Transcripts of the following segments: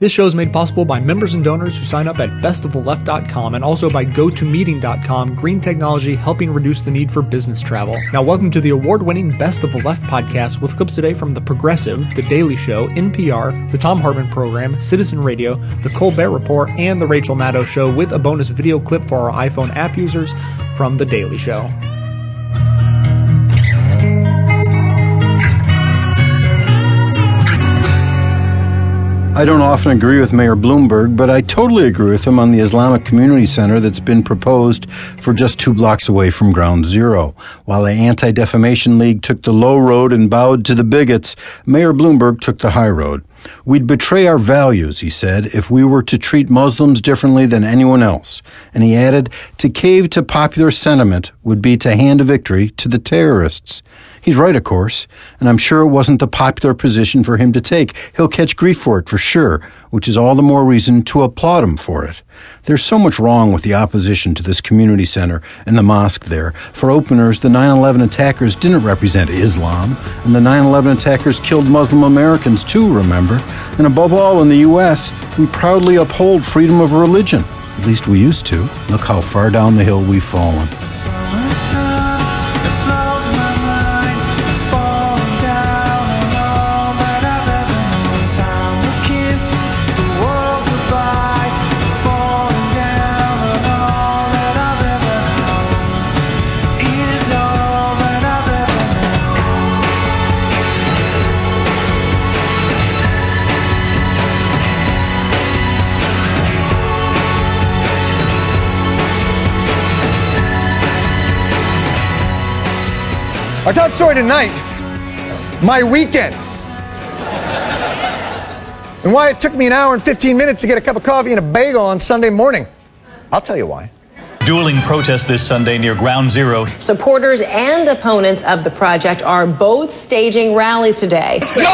This show is made possible by members and donors who sign up at bestoftheleft.com and also by GoToMeeting.com, green technology helping reduce the need for business travel. Now, welcome to the award winning Best of the Left podcast with clips today from The Progressive, The Daily Show, NPR, The Thom Hartmann Program, Citizen Radio, The Colbert Report, and The Rachel Maddow Show with a bonus video clip for our iPhone app users from The Daily Show. I don't often agree with Mayor Bloomberg, but I totally agree with him on the Islamic Community Center that's been proposed for just two blocks away from Ground Zero. While the Anti Defamation League took the low road and bowed to the bigots, Mayor Bloomberg took the high road. We'd betray our values, he said, if we were to treat Muslims differently than anyone else. And he added, to cave to popular sentiment would be to hand a victory to the terrorists. He's right, of course, and I'm sure it wasn't the popular position for him to take. He'll catch grief for it for sure, which is all the more reason to applaud him for it. There's so much wrong with the opposition to this community center and the mosque there. For openers, the 9 11 attackers didn't represent Islam, and the 9 11 attackers killed Muslim Americans too, remember? And above all, in the U.S., we proudly uphold freedom of religion. At least we used to. Look how far down the hill we've fallen. Our top story tonight my weekend. and why it took me an hour and 15 minutes to get a cup of coffee and a bagel on Sunday morning. I'll tell you why. Dueling protests this Sunday near Ground Zero. Supporters and opponents of the project are both staging rallies today. No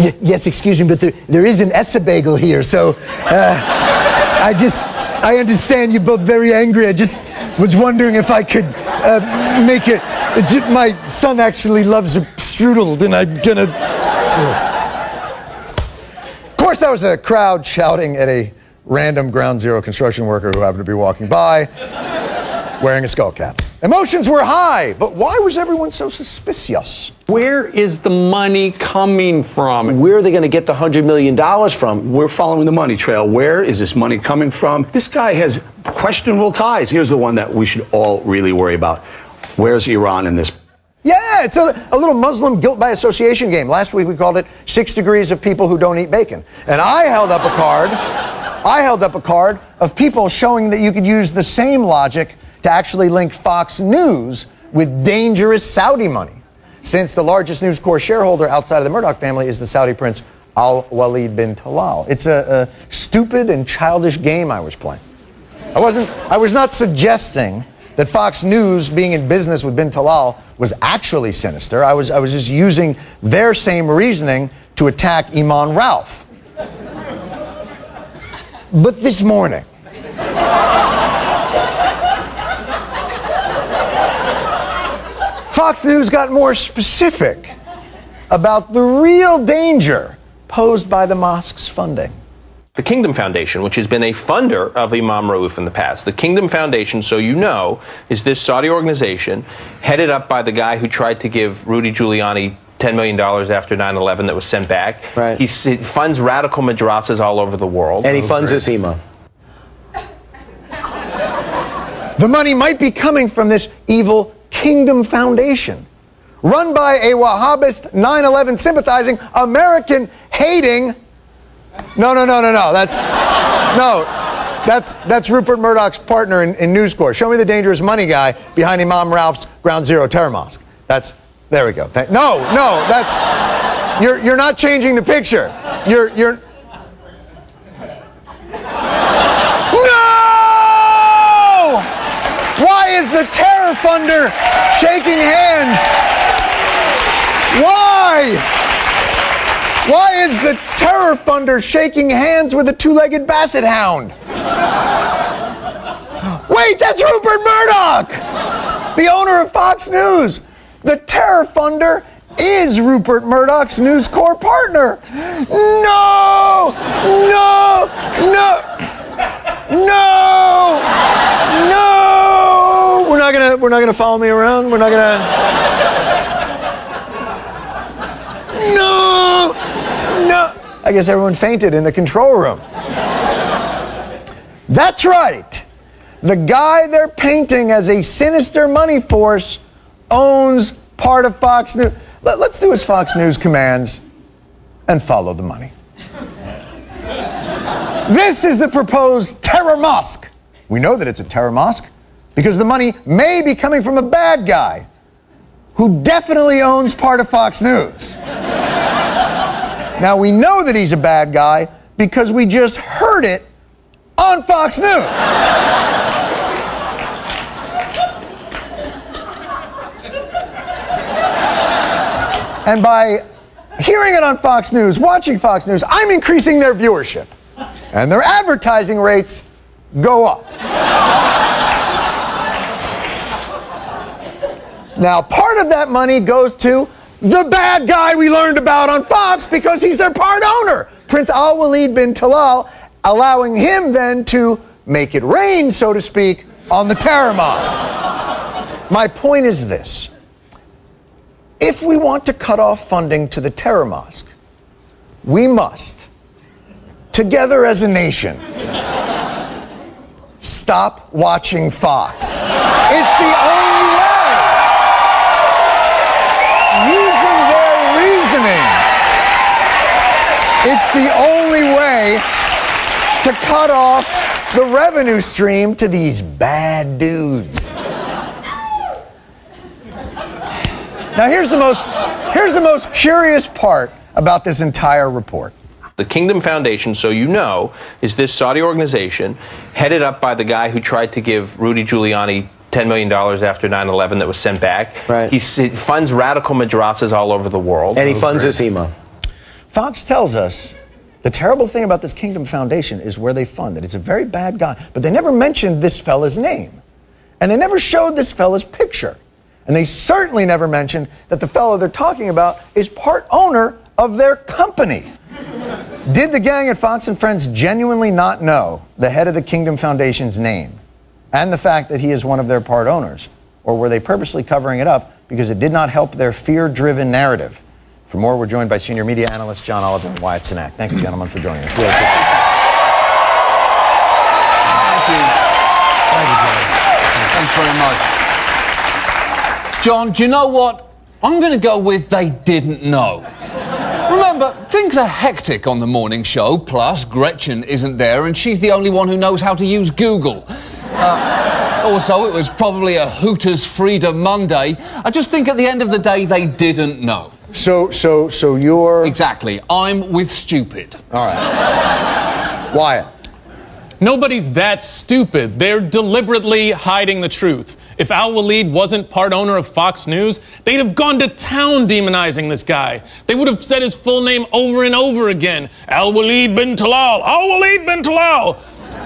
y- yes, excuse me, but there, there is an Ess-a-Bagel here, so uh, I just, I understand you're both very angry. I just was wondering if I could uh, make it. My son actually loves strudel, and I'm gonna. Of course, there was a crowd shouting at a random ground zero construction worker who happened to be walking by wearing a skull cap. Emotions were high, but why was everyone so suspicious? Where is the money coming from? Where are they going to get the $100 million from? We're following the money trail. Where is this money coming from? This guy has questionable ties. Here's the one that we should all really worry about. Where's Iran in this? Yeah, it's a, a little Muslim guilt by association game. Last week we called it Six Degrees of People Who Don't Eat Bacon. And I held up a card. I held up a card of people showing that you could use the same logic to actually link Fox News with dangerous Saudi money, since the largest News Corp shareholder outside of the Murdoch family is the Saudi prince Al Walid bin Talal. It's a, a stupid and childish game I was playing. I wasn't. I was not suggesting that Fox News being in business with bin Talal was actually sinister. I was. I was just using their same reasoning to attack Imam Rauf. But this morning. Fox News got more specific about the real danger posed by the mosque's funding. The Kingdom Foundation, which has been a funder of Imam Rauf in the past. The Kingdom Foundation, so you know, is this Saudi organization headed up by the guy who tried to give Rudy Giuliani $10 million after 9 11 that was sent back. Right. He, he funds radical madrasas all over the world. And he funds this imam. The money might be coming from this evil Kingdom Foundation, run by a Wahhabist 9 11 sympathizing, American hating. No, no, no, no, no. That's. No. That's, that's Rupert Murdoch's partner in, in News Corp. Show me the dangerous money guy behind Imam Rauf's Ground Zero Terror Mosque. That's. There we go. No, no, that's. You're, you're not changing the picture. You're. you're no! Why is the terror funder shaking hands? Why? Why is the terror funder shaking hands with a two legged basset hound? Wait, that's Rupert Murdoch, the owner of Fox News. The terror funder is Rupert Murdoch's News Corp partner. No! No! No! No! No! Not gonna we're not gonna follow me around. We're not gonna No! No! I guess everyone fainted in the control room. That's right. The guy they're painting as a sinister money force owns part of Fox News. Let, us do as Fox News commands and follow the money. this is the proposed terror mosque. We know that it's a terror mosque because the money may be coming from a bad guy who definitely owns part of Fox News. now, we know that he's a bad guy because we just heard it on Fox News. And by hearing it on Fox News, watching Fox News, I'm increasing their viewership. And their advertising rates go up. Now, part of that money goes to the bad guy we learned about on Fox because he's their part owner, Prince Al Walid bin Talal, allowing him then to make it rain, so to speak, on the terror mosque. My point is this if we want to cut off funding to the terror mosque, we must, together as a nation, stop watching Fox. It's the only it's the only way to cut off the revenue stream to these bad dudes. Now here's the most here's the most curious part about this entire report. The Kingdom Foundation, so you know, is this Saudi organization headed up by the guy who tried to give Rudy Giuliani $10 million after 9 11 that was sent back. Right. He, he funds radical madrasas all over the world. And he oh, funds Azima. Fox tells us the terrible thing about this Kingdom Foundation is where they fund it. It's a very bad guy. But they never mentioned this fella's name. And they never showed this fella's picture. And they certainly never mentioned that the fellow they're talking about is part owner of their company. Did the gang at Fox and Friends genuinely not know the head of the Kingdom Foundation's name and the fact that he is one of their part owners? Or were they purposely covering it up because it did not help their fear driven narrative? For more, we're joined by senior media analyst John Oliver and Wyatt Cenac. Thank you, gentlemen, for joining us. Thank you. Thank you, John. Thanks very much. John, do you know what? I'm going to go with they didn't know. Remember, things are hectic on the morning show, plus Gretchen isn't there and she's the only one who knows how to use Google. Uh, also, it was probably a Hooters Freedom Monday. I just think at the end of the day, they didn't know. So, so, so you're. Exactly. I'm with stupid. All right. Wyatt. Nobody's that stupid. They're deliberately hiding the truth. If Al Walid wasn't part owner of Fox News, they'd have gone to town demonizing this guy. They would have said his full name over and over again Al Walid bin Talal, Al Walid bin Talal.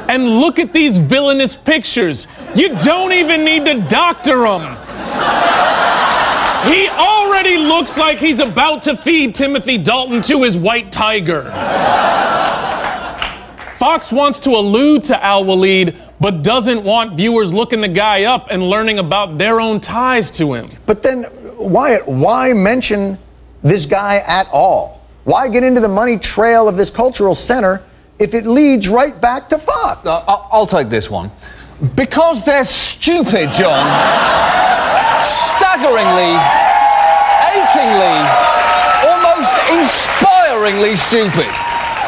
And look at these villainous pictures. You don't even need to doctor them. He already looks like he's about to feed Timothy Dalton to his white tiger. Fox wants to allude to Al Walid, but doesn't want viewers looking the guy up and learning about their own ties to him. But then, Wyatt, why mention this guy at all? Why get into the money trail of this cultural center if it leads right back to Fox? Uh, I'll take this one. Because they're stupid, John. Staggeringly, achingly, almost inspiringly stupid.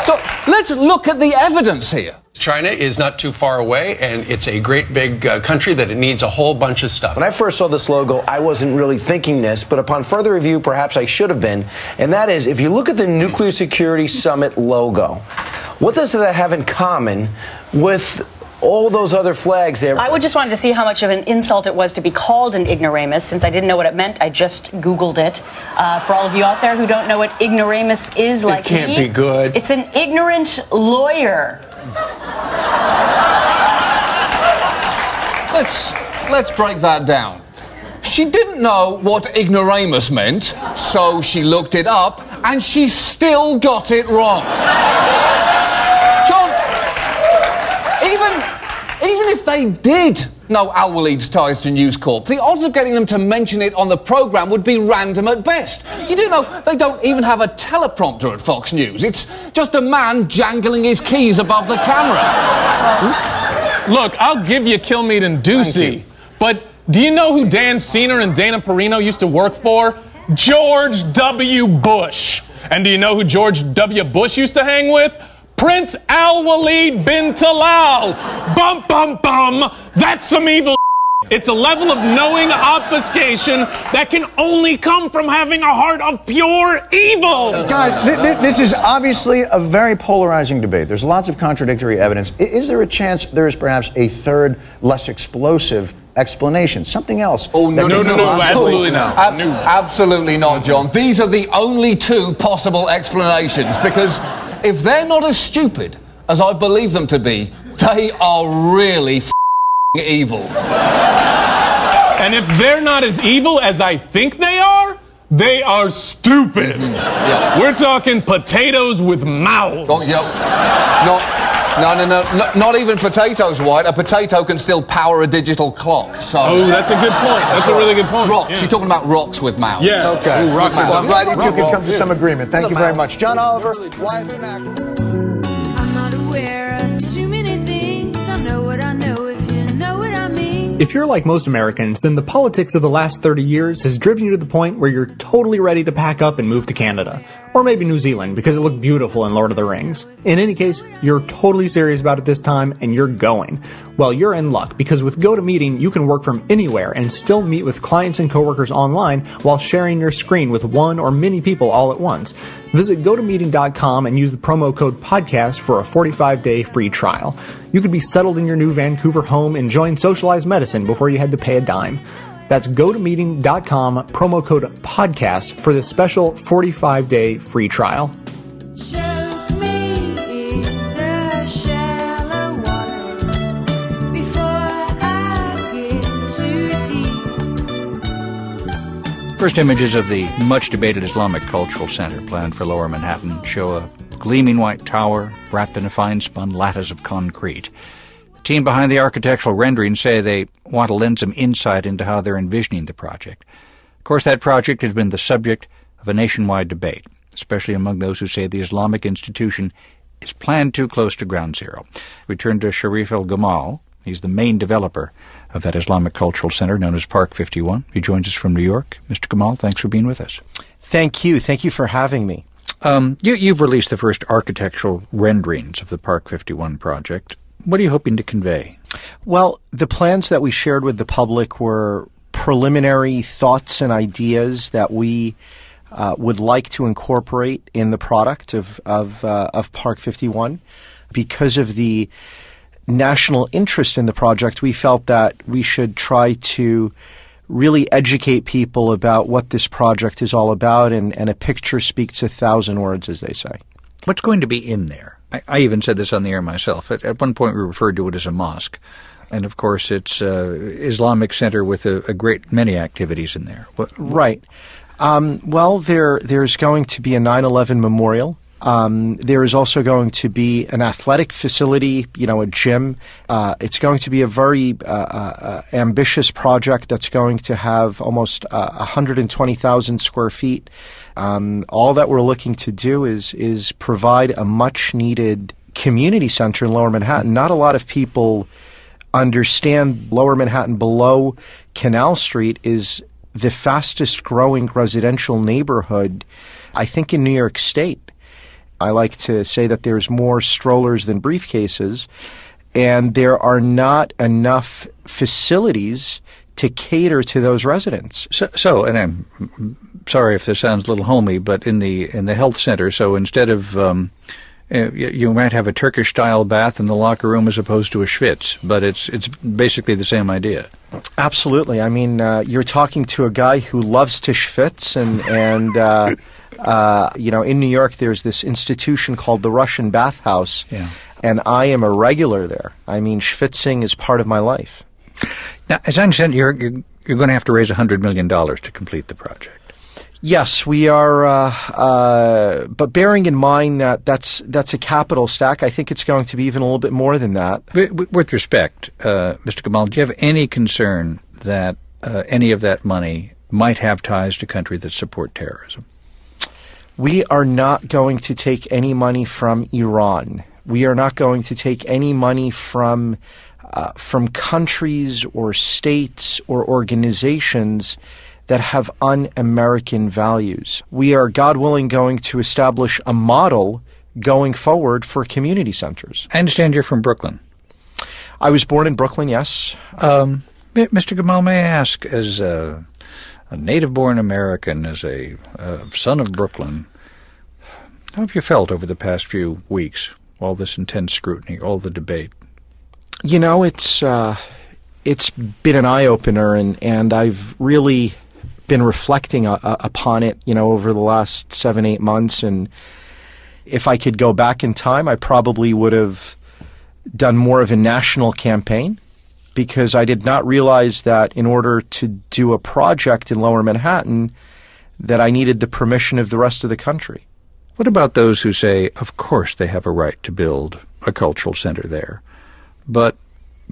So Let's look at the evidence here. China is not too far away, and it's a great big uh, country that it needs a whole bunch of stuff. When I first saw this logo, I wasn't really thinking this, but upon further review, perhaps I should have been. And that is, if you look at the Nuclear Security Summit logo, what does that have in common with all those other flags there. I would just wanted to see how much of an insult it was to be called an ignoramus. Since I didn't know what it meant, I just Googled it. Uh, for all of you out there who don't know what ignoramus is, like it can't me, be good. It's an ignorant lawyer. Let's let's break that down. She didn't know what ignoramus meant, so she looked it up, and she still got it wrong. John, even, even if they did know Al Waleed's ties to News Corp, the odds of getting them to mention it on the programme would be random at best. You do know they don't even have a teleprompter at Fox News. It's just a man jangling his keys above the camera. Look, I'll give you Kilmeade and Doocy, but do you know who Dan Senor and Dana Perino used to work for? George W. Bush. And do you know who George W. Bush used to hang with? Prince Al Waleed bin Talal. Bum, bum, bum. That's some evil. It's a level of knowing obfuscation that can only come from having a heart of pure evil. Guys, th- th- this is obviously a very polarizing debate. There's lots of contradictory evidence. I- is there a chance there is perhaps a third, less explosive explanation? Something else? Oh, no, that no, no, no, absolutely not. Ab- absolutely not, John. These are the only two possible explanations because if they're not as stupid as I believe them to be, they are really evil. And if they're not as evil as I think they are, they are stupid. Yeah. We're talking potatoes with mouths. Oh, yep. No, no, no, no, not even potatoes, Wyatt. A potato can still power a digital clock. So. Oh, that's a good point. That's a really good point. Rocks. Yeah. You're talking about rocks with mouths. Yeah. Okay. Ooh, rock well, I'm glad you two could come to some agreement. Thank you very much. John Oliver, Wyatt Cenac. I'm not aware of too many things. I know what I know if you know what I mean. If you're like most Americans, then the politics of the last 30 years has driven you to the point where you're totally ready to pack up and move to Canada. Or maybe New Zealand because it looked beautiful in Lord of the Rings. In any case, you're totally serious about it this time and you're going. Well, you're in luck because with GoToMeeting, you can work from anywhere and still meet with clients and coworkers online while sharing your screen with one or many people all at once. Visit gotomeeting.com and use the promo code podcast for a 45 day free trial. You could be settled in your new Vancouver home enjoying socialized medicine before you had to pay a dime. That's gotomeeting.com, promo code podcast for this special 45 day free trial. Choke me in the shallow water before I get too deep. First images of the much debated Islamic Cultural Center planned for lower Manhattan show a gleaming white tower wrapped in a fine spun lattice of concrete. The team behind the architectural renderings say they want to lend some insight into how they're envisioning the project. Of course, that project has been the subject of a nationwide debate, especially among those who say the Islamic institution is planned too close to ground zero. We turn to Sharif El Gamal. He's the main developer of that Islamic Cultural Center known as Park 51. He joins us from New York. Mr. Gamal, thanks for being with us. Thank you. Thank you for having me. Um, you, you've released the first architectural renderings of the Park 51 project. What are you hoping to convey? Well, the plans that we shared with the public were preliminary thoughts and ideas that we uh, would like to incorporate in the product of of, uh, of Park 51. Because of the national interest in the project, we felt that we should try to really educate people about what this project is all about, and, and a picture speaks a thousand words, as they say. What's going to be in there? I, I even said this on the air myself. At, at one point, we referred to it as a mosque. And of course, it's uh, Islamic Center with a, a great many activities in there. What, Right. Um, well, there there's going to be a 9/11 memorial. Um, there is also going to be an athletic facility, you know, a gym. Uh, it's going to be a very uh, uh, uh, ambitious project that's going to have almost uh, 120,000 square feet. Um, all that we're looking to do is is provide a much needed community center in Lower Manhattan. Not a lot of people understand Lower Manhattan below Canal Street is the fastest growing residential neighborhood, I think, in New York State. I like to say that there's more strollers than briefcases, and there are not enough facilities to cater to those residents. So, so, and I'm sorry if this sounds a little homey, but in the in the health center, so instead of um, uh, you, might have a Turkish style bath in the locker room as opposed to a schwitz, but it's it's basically the same idea. Absolutely. I mean, uh, you're talking to a guy who loves to schwitz, and and uh, uh, you know, in New York, there's this institution called the Russian Bathhouse, Yeah. and I am a regular there. I mean, schwitzing is part of my life. Now, as I understand, you're, you're you're going to have to raise $100 million to complete the project. Yes, we are. Uh, uh, but bearing in mind that that's that's a capital stack, I think it's going to be even a little bit more than that. With, with respect, uh, Mr. Kamal, do you have any concern that uh, any of that money might have ties to countries that support terrorism? We are not going to take any money from Iran. We are not going to take any money from uh, from countries or states or organizations that have un-American values. We are, God willing, going to establish a model going forward for community centers. I understand you're from Brooklyn. I was born in Brooklyn. Yes. Um, Mr. Gamal, may I ask, as a, a native-born American, as a, a son of Brooklyn, how have you felt over the past few weeks? All this intense scrutiny, all the debate. You know, it's uh, it's been an eye opener, and and I've really been reflecting uh, upon it. You know, over the last seven eight months, and if I could go back in time, I probably would have done more of a national campaign because I did not realize that in order to do a project in Lower Manhattan, that I needed the permission of the rest of the country. What about those who say, of course, they have a right to build a cultural center there, but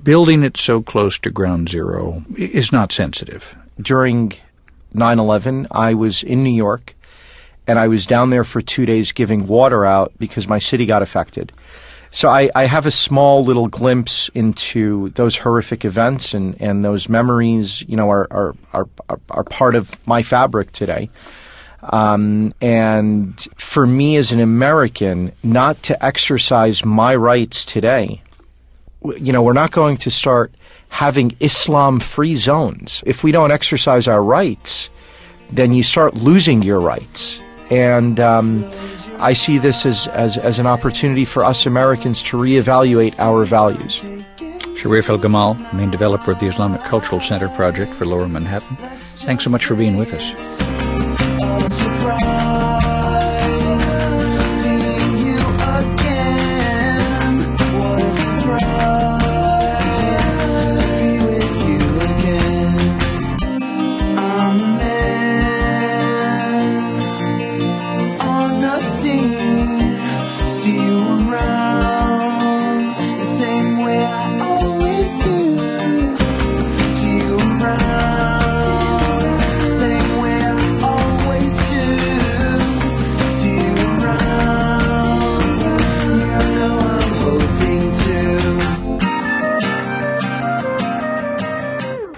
building it so close to ground zero is not sensitive? During 9 11, I was in New York and I was down there for two days giving water out because my city got affected. So I, I have a small little glimpse into those horrific events and, and those memories, you know, are, are, are, are part of my fabric today. Um, and for me as an American, not to exercise my rights today, you know, we're not going to start having Islam free zones. If we don't exercise our rights, then you start losing your rights. And um, I see this as, as, as an opportunity for us Americans to reevaluate our values. Sharif El Gamal, main developer of the Islamic Cultural Center project for Lower Manhattan, thanks so much for being with us.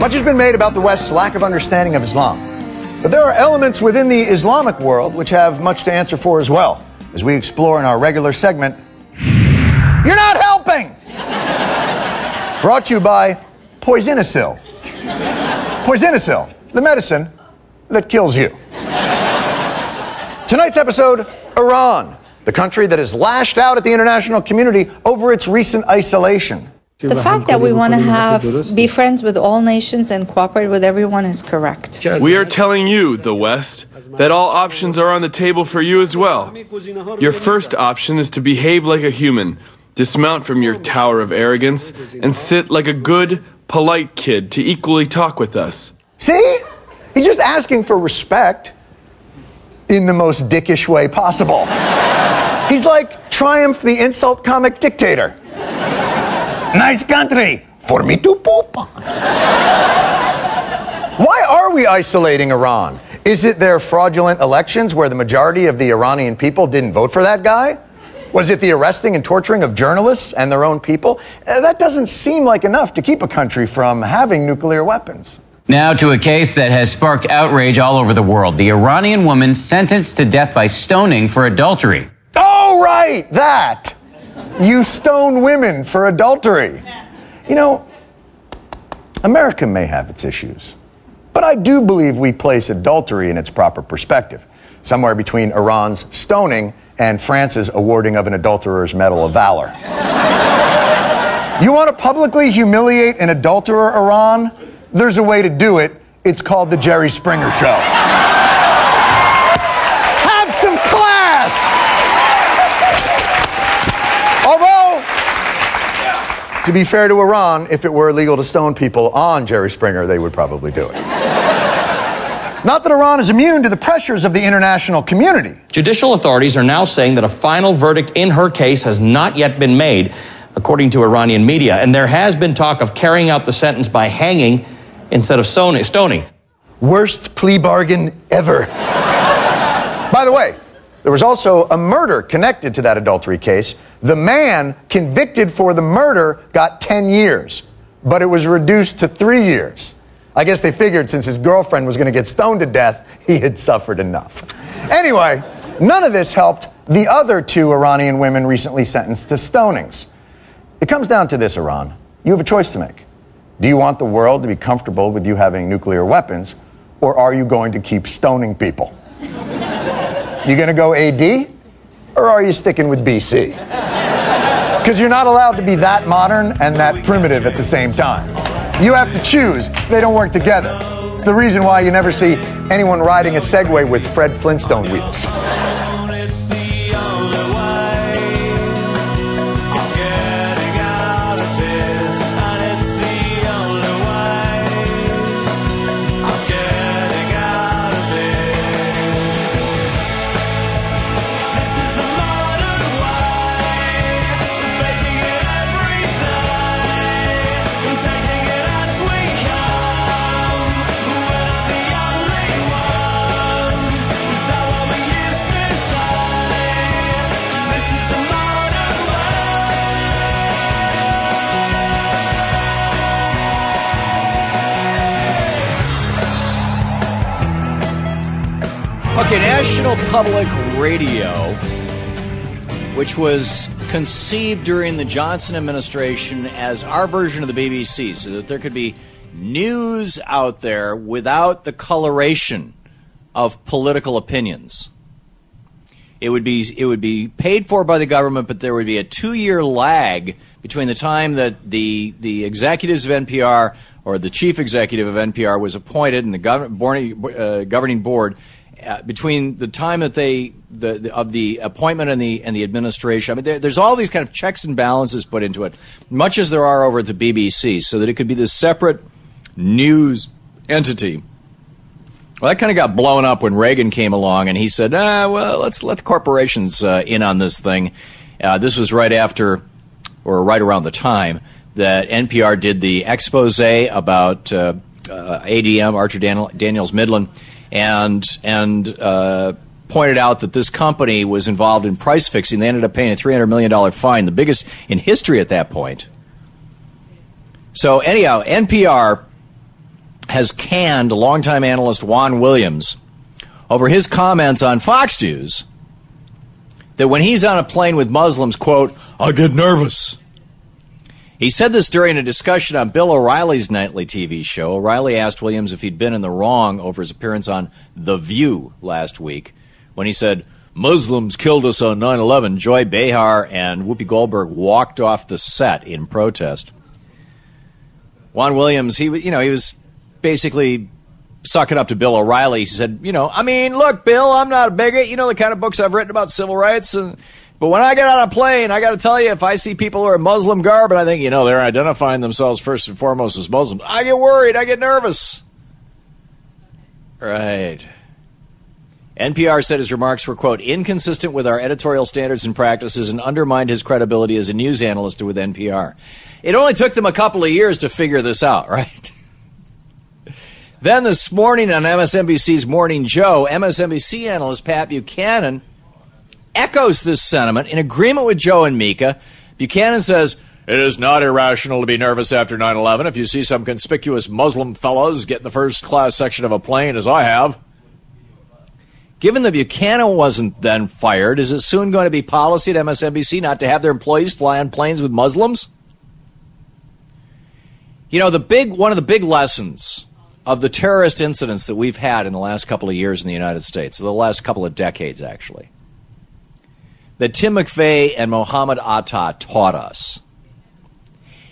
Much has been made about the West's lack of understanding of Islam. But there are elements within the Islamic world which have much to answer for as well, as we explore in our regular segment You're Not Helping! Brought to you by Poisonisil. Poisonisil, the medicine that kills you. Tonight's episode Iran, the country that has lashed out at the international community over its recent isolation. The fact that we want to have be friends with all nations and cooperate with everyone is correct. We are telling you, the West, that all options are on the table for you as well. Your first option is to behave like a human, dismount from your tower of arrogance, and sit like a good, polite kid to equally talk with us. See? He's just asking for respect in the most dickish way possible. He's like Triumph the insult comic dictator. Nice country for me to poop on. Why are we isolating Iran? Is it their fraudulent elections where the majority of the Iranian people didn't vote for that guy? Was it the arresting and torturing of journalists and their own people? Uh, that doesn't seem like enough to keep a country from having nuclear weapons. Now to a case that has sparked outrage all over the world. The Iranian woman sentenced to death by stoning for adultery. Oh, right, that. You stone women for adultery. You know, America may have its issues, but I do believe we place adultery in its proper perspective, somewhere between Iran's stoning and France's awarding of an adulterer's medal of valor. you want to publicly humiliate an adulterer, Iran? There's a way to do it. It's called the Jerry Springer Show. Have some class! Although, to be fair to Iran, if it were illegal to stone people on Jerry Springer, they would probably do it. Not that Iran is immune to the pressures of the international community. Judicial authorities are now saying that a final verdict in her case has not yet been made, according to Iranian media, and there has been talk of carrying out the sentence by hanging instead of stoning. Worst plea bargain ever. By the way, there was also a murder connected to that adultery case. The man convicted for the murder got 10 years, but it was reduced to three years. I guess they figured since his girlfriend was going to get stoned to death, he had suffered enough. Anyway, none of this helped the other two Iranian women recently sentenced to stonings. It comes down to this, Iran. You have a choice to make. Do you want the world to be comfortable with you having nuclear weapons, or are you going to keep stoning people? You going to go AD, or are you sticking with BC? Because you're not allowed to be that modern and that primitive at the same time. You have to choose. They don't work together. It's the reason why you never see anyone riding a Segway with Fred Flintstone wheels. Okay, National Public Radio, which was conceived during the Johnson administration as our version of the BBC, so that there could be news out there without the coloration of political opinions. It would be it would be paid for by the government, but there would be a two year lag between the time that the the executives of NPR or the chief executive of NPR was appointed and the gov- uh, governing board uh, between the time that they the, the, of the appointment and the and the administration. I mean, there, there's all these kind of checks and balances put into it, much as there are over at the BBC, so that it could be this separate news entity. Well, that kind of got blown up when Reagan came along, and he said, "Ah, well, let's let the corporations uh, in on this thing." Uh, this was right after, or right around the time that NPR did the expose about uh, uh, ADM, Archer Daniel, Daniels Midland and and uh, pointed out that this company was involved in price fixing. They ended up paying a three hundred million dollar fine, the biggest in history at that point. So anyhow, NPR has canned longtime analyst Juan Williams over his comments on Fox News that when he's on a plane with Muslims, quote, I get nervous. He said this during a discussion on Bill O'Reilly's nightly TV show. O'Reilly asked Williams if he'd been in the wrong over his appearance on The View last week when he said, Muslims killed us on 9 11. Joy Behar and Whoopi Goldberg walked off the set in protest. Juan Williams, he, you know, he was basically sucking up to Bill O'Reilly. He said, you know, I mean, look, Bill, I'm not a bigot. You know the kind of books I've written about civil rights and but when I get on a plane, I got to tell you, if I see people who are Muslim garb and I think, you know, they're identifying themselves first and foremost as Muslims, I get worried. I get nervous. Right. NPR said his remarks were, quote, inconsistent with our editorial standards and practices and undermined his credibility as a news analyst with NPR. It only took them a couple of years to figure this out, right? then this morning on MSNBC's Morning Joe, MSNBC analyst Pat Buchanan echoes this sentiment in agreement with Joe and Mika. Buchanan says, It is not irrational to be nervous after 9 11 if you see some conspicuous Muslim fellows get in the first class section of a plane, as I have. Given that Buchanan wasn't then fired, is it soon going to be policy at MSNBC not to have their employees fly on planes with Muslims? You know, the big one of the big lessons of the terrorist incidents that we've had in the last couple of years in the United States, the last couple of decades actually, that Tim McVeigh and Mohammed Atta taught us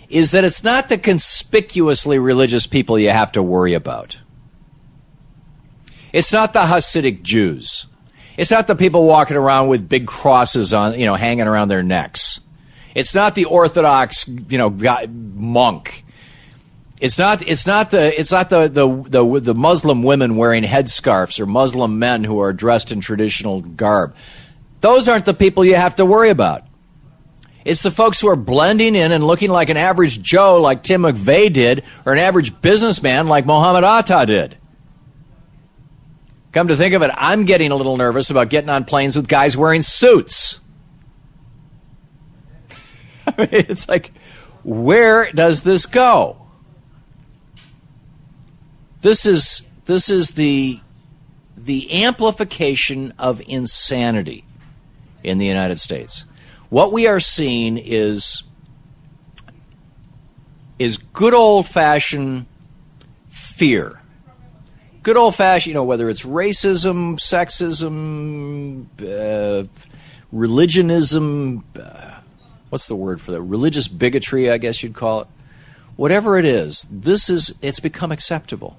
is that it's not the conspicuously religious people you have to worry about. It's not the Hasidic Jews. It's not the people walking around with big crosses on, you know, hanging around their necks. It's not the Orthodox, you know, monk. It's not. It's not the. It's not the, the the the Muslim women wearing headscarves or Muslim men who are dressed in traditional garb. Those aren't the people you have to worry about. It's the folks who are blending in and looking like an average Joe, like Tim McVeigh did, or an average businessman, like Mohammed Atta did. Come to think of it, I'm getting a little nervous about getting on planes with guys wearing suits. I mean, it's like, where does this go? This is this is the the amplification of insanity in the United States. What we are seeing is is good old fashioned fear. Good old fashioned, you know, whether it's racism, sexism, uh, religionism, uh, what's the word for that? Religious bigotry, I guess you'd call it. Whatever it is, this is it's become acceptable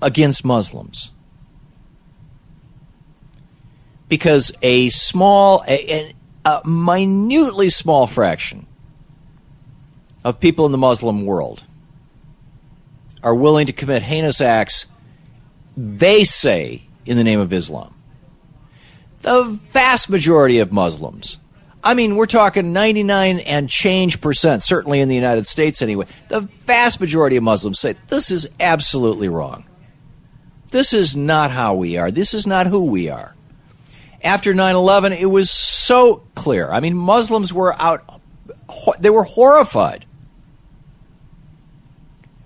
against Muslims. Because a small, a, a minutely small fraction of people in the Muslim world are willing to commit heinous acts, they say, in the name of Islam. The vast majority of Muslims, I mean, we're talking 99 and change percent, certainly in the United States anyway, the vast majority of Muslims say this is absolutely wrong. This is not how we are. This is not who we are. After 9 11, it was so clear. I mean, Muslims were out, they were horrified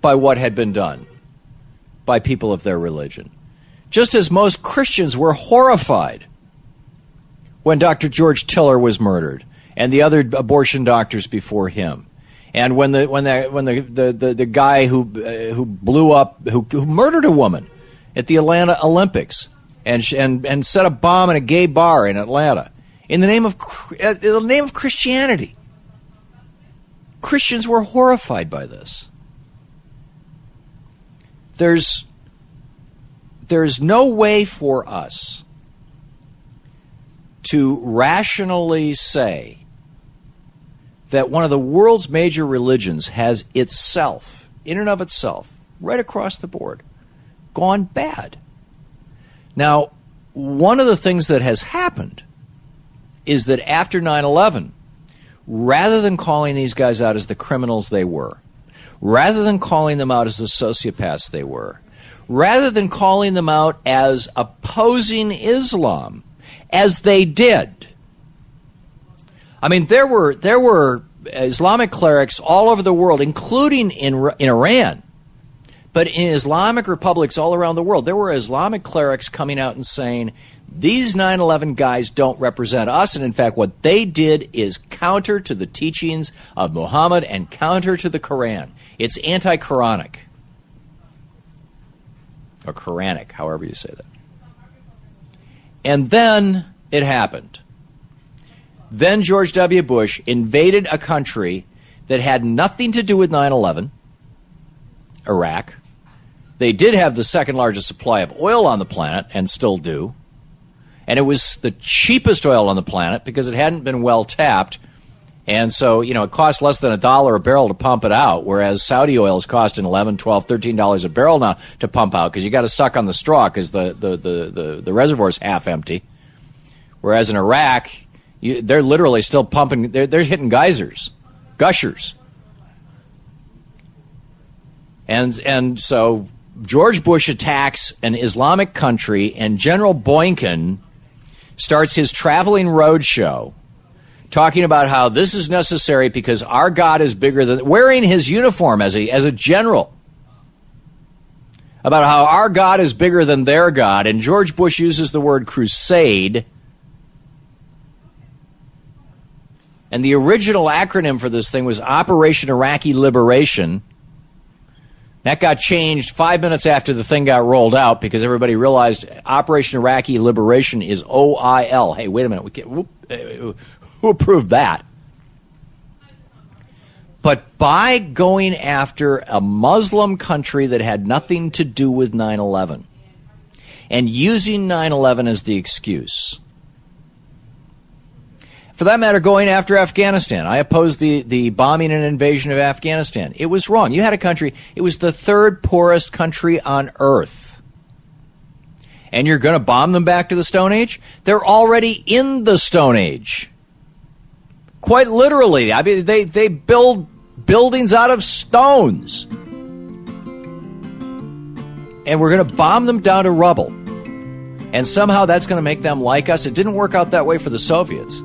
by what had been done by people of their religion. Just as most Christians were horrified when Dr. George Tiller was murdered and the other abortion doctors before him. And when the when the when the the, the, the guy who uh, who blew up who, who murdered a woman at the Atlanta Olympics and and and set a bomb in a gay bar in Atlanta in the name of uh, in the name of Christianity. Christians were horrified by this. There's there's no way for us to rationally say that one of the world's major religions has itself, in and of itself, right across the board, gone bad. Now, one of the things that has happened is that after 9 11, rather than calling these guys out as the criminals they were, rather than calling them out as the sociopaths they were, rather than calling them out as opposing Islam, as they did. I mean, there were there were Islamic clerics all over the world, including in in Iran, but in Islamic republics all around the world, there were Islamic clerics coming out and saying, these 9 11 guys don't represent us. And in fact, what they did is counter to the teachings of Muhammad and counter to the Quran. It's anti Quranic. Or Quranic, however you say that. And then it happened. Then George W. Bush invaded a country that had nothing to do with 9 11, Iraq. They did have the second largest supply of oil on the planet and still do. And it was the cheapest oil on the planet because it hadn't been well tapped. And so, you know, it cost less than a dollar a barrel to pump it out, whereas Saudi oil is costing 11, 12, 13 dollars a barrel now to pump out because you got to suck on the straw because the, the, the, the, the reservoir's half empty. Whereas in Iraq, you, they're literally still pumping, they're, they're hitting geysers, gushers. And, and so George Bush attacks an Islamic country, and General Boykin starts his traveling roadshow talking about how this is necessary because our God is bigger than wearing his uniform as a as a general. About how our God is bigger than their God, and George Bush uses the word crusade. And the original acronym for this thing was Operation Iraqi Liberation. That got changed five minutes after the thing got rolled out because everybody realized Operation Iraqi Liberation is OIL. Hey, wait a minute. We can't, uh, who approved that? But by going after a Muslim country that had nothing to do with 9 11 and using 9 11 as the excuse, For that matter, going after Afghanistan. I opposed the, the bombing and invasion of Afghanistan. It was wrong. You had a country, it was the third poorest country on earth. And you're going to bomb them back to the Stone Age? They're already in the Stone Age. Quite literally. I mean, they, they build buildings out of stones. And we're going to bomb them down to rubble. And somehow that's going to make them like us. It didn't work out that way for the Soviets.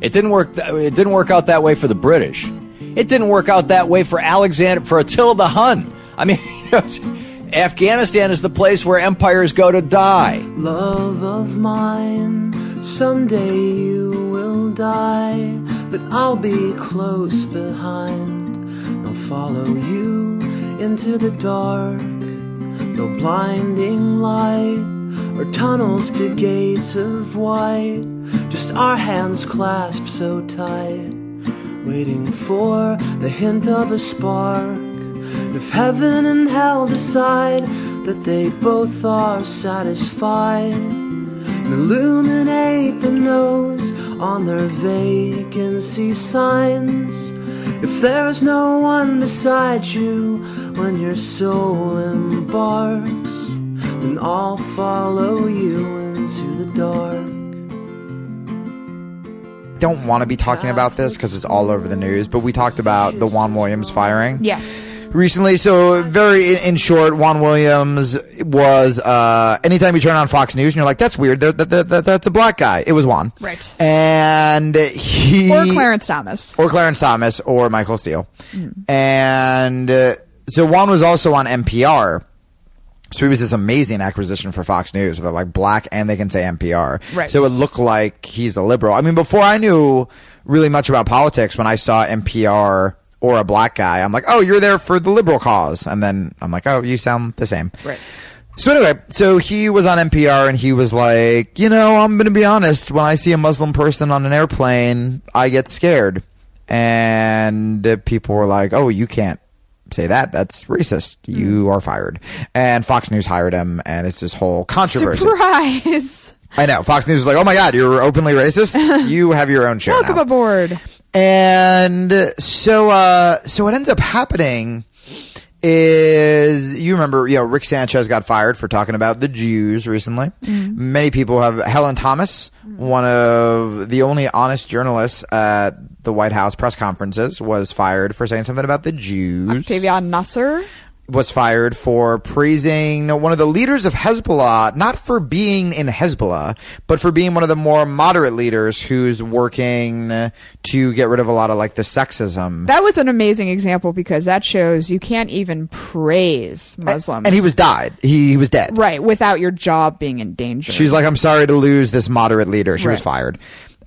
It didn't work. Th- it didn't work out that way for the British. It didn't work out that way for Alexander for Attila the Hun. I mean, Afghanistan is the place where empires go to die. Love of mine, someday you will die, but I'll be close behind. I'll follow you into the dark, no blinding light or tunnels to gates of white, just our hands clasped so tight, waiting for the hint of a spark. If heaven and hell decide that they both are satisfied, illuminate the nose on their vacancy signs. If there's no one beside you when your soul embarks, then I'll follow you into the dark. Don't want to be talking about this because it's all over the news, but we talked about the Juan Williams firing. Yes. recently. So very in, in short, Juan Williams was uh, anytime you turn on Fox News and you're like, "That's weird. That, that, that, that's a black guy." It was Juan, Right. and he Or Clarence Thomas. or Clarence Thomas or Michael Steele, Mm. and uh, so Juan was also on NPR. So he was this amazing acquisition for Fox News. They're like black and they can say NPR. Right. So it looked like he's a liberal. I mean, before I knew really much about politics, when I saw NPR or a black guy, I'm like, oh, you're there for the liberal cause. And then I'm like, oh, you sound the same. Right. So anyway, so he was on NPR and he was like, you know, I'm going to be honest. When I see a Muslim person on an airplane, I get scared. And people were like, oh, you can't say that. That's racist. You are fired. And Fox News hired him, and it's this whole controversy. Surprise! I know. Fox News is like, oh my God, you're openly racist? you have your own show Welcome now. aboard. And so, uh, so what ends up happening is you remember, you know, Rick Sanchez got fired for talking about the Jews recently. Mm-hmm. Many people have Helen Thomas, mm-hmm. one of the only honest journalists at the White House press conferences, was fired for saying something about the Jews Octavia Nasr. Was fired for praising one of the leaders of Hezbollah, not for being in Hezbollah, but for being one of the more moderate leaders who's working to get rid of a lot of like the sexism. That was an amazing example because that shows you can't even praise Muslims. And he was died. He, he was dead. right without your job being in danger. She's like, I'm sorry to lose this moderate leader. She was fired.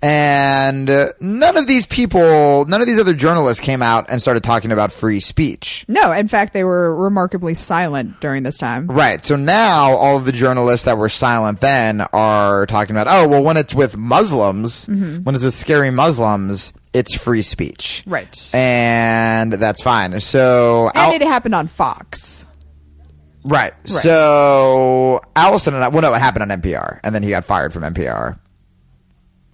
And uh, none of these people, none of these other journalists came out and started talking about free speech. no, in fact, they were remarkably silent during this time. Right. So now all of the journalists that were silent then are talking about, oh, well, when it's with Muslims, Mhm. when it's with scary Muslims, it's free speech. Right. And that's fine. So, And Al- it happened on Fox. right. So, Allison and I, well, no, it happened on NPR. And then he got fired from NPR.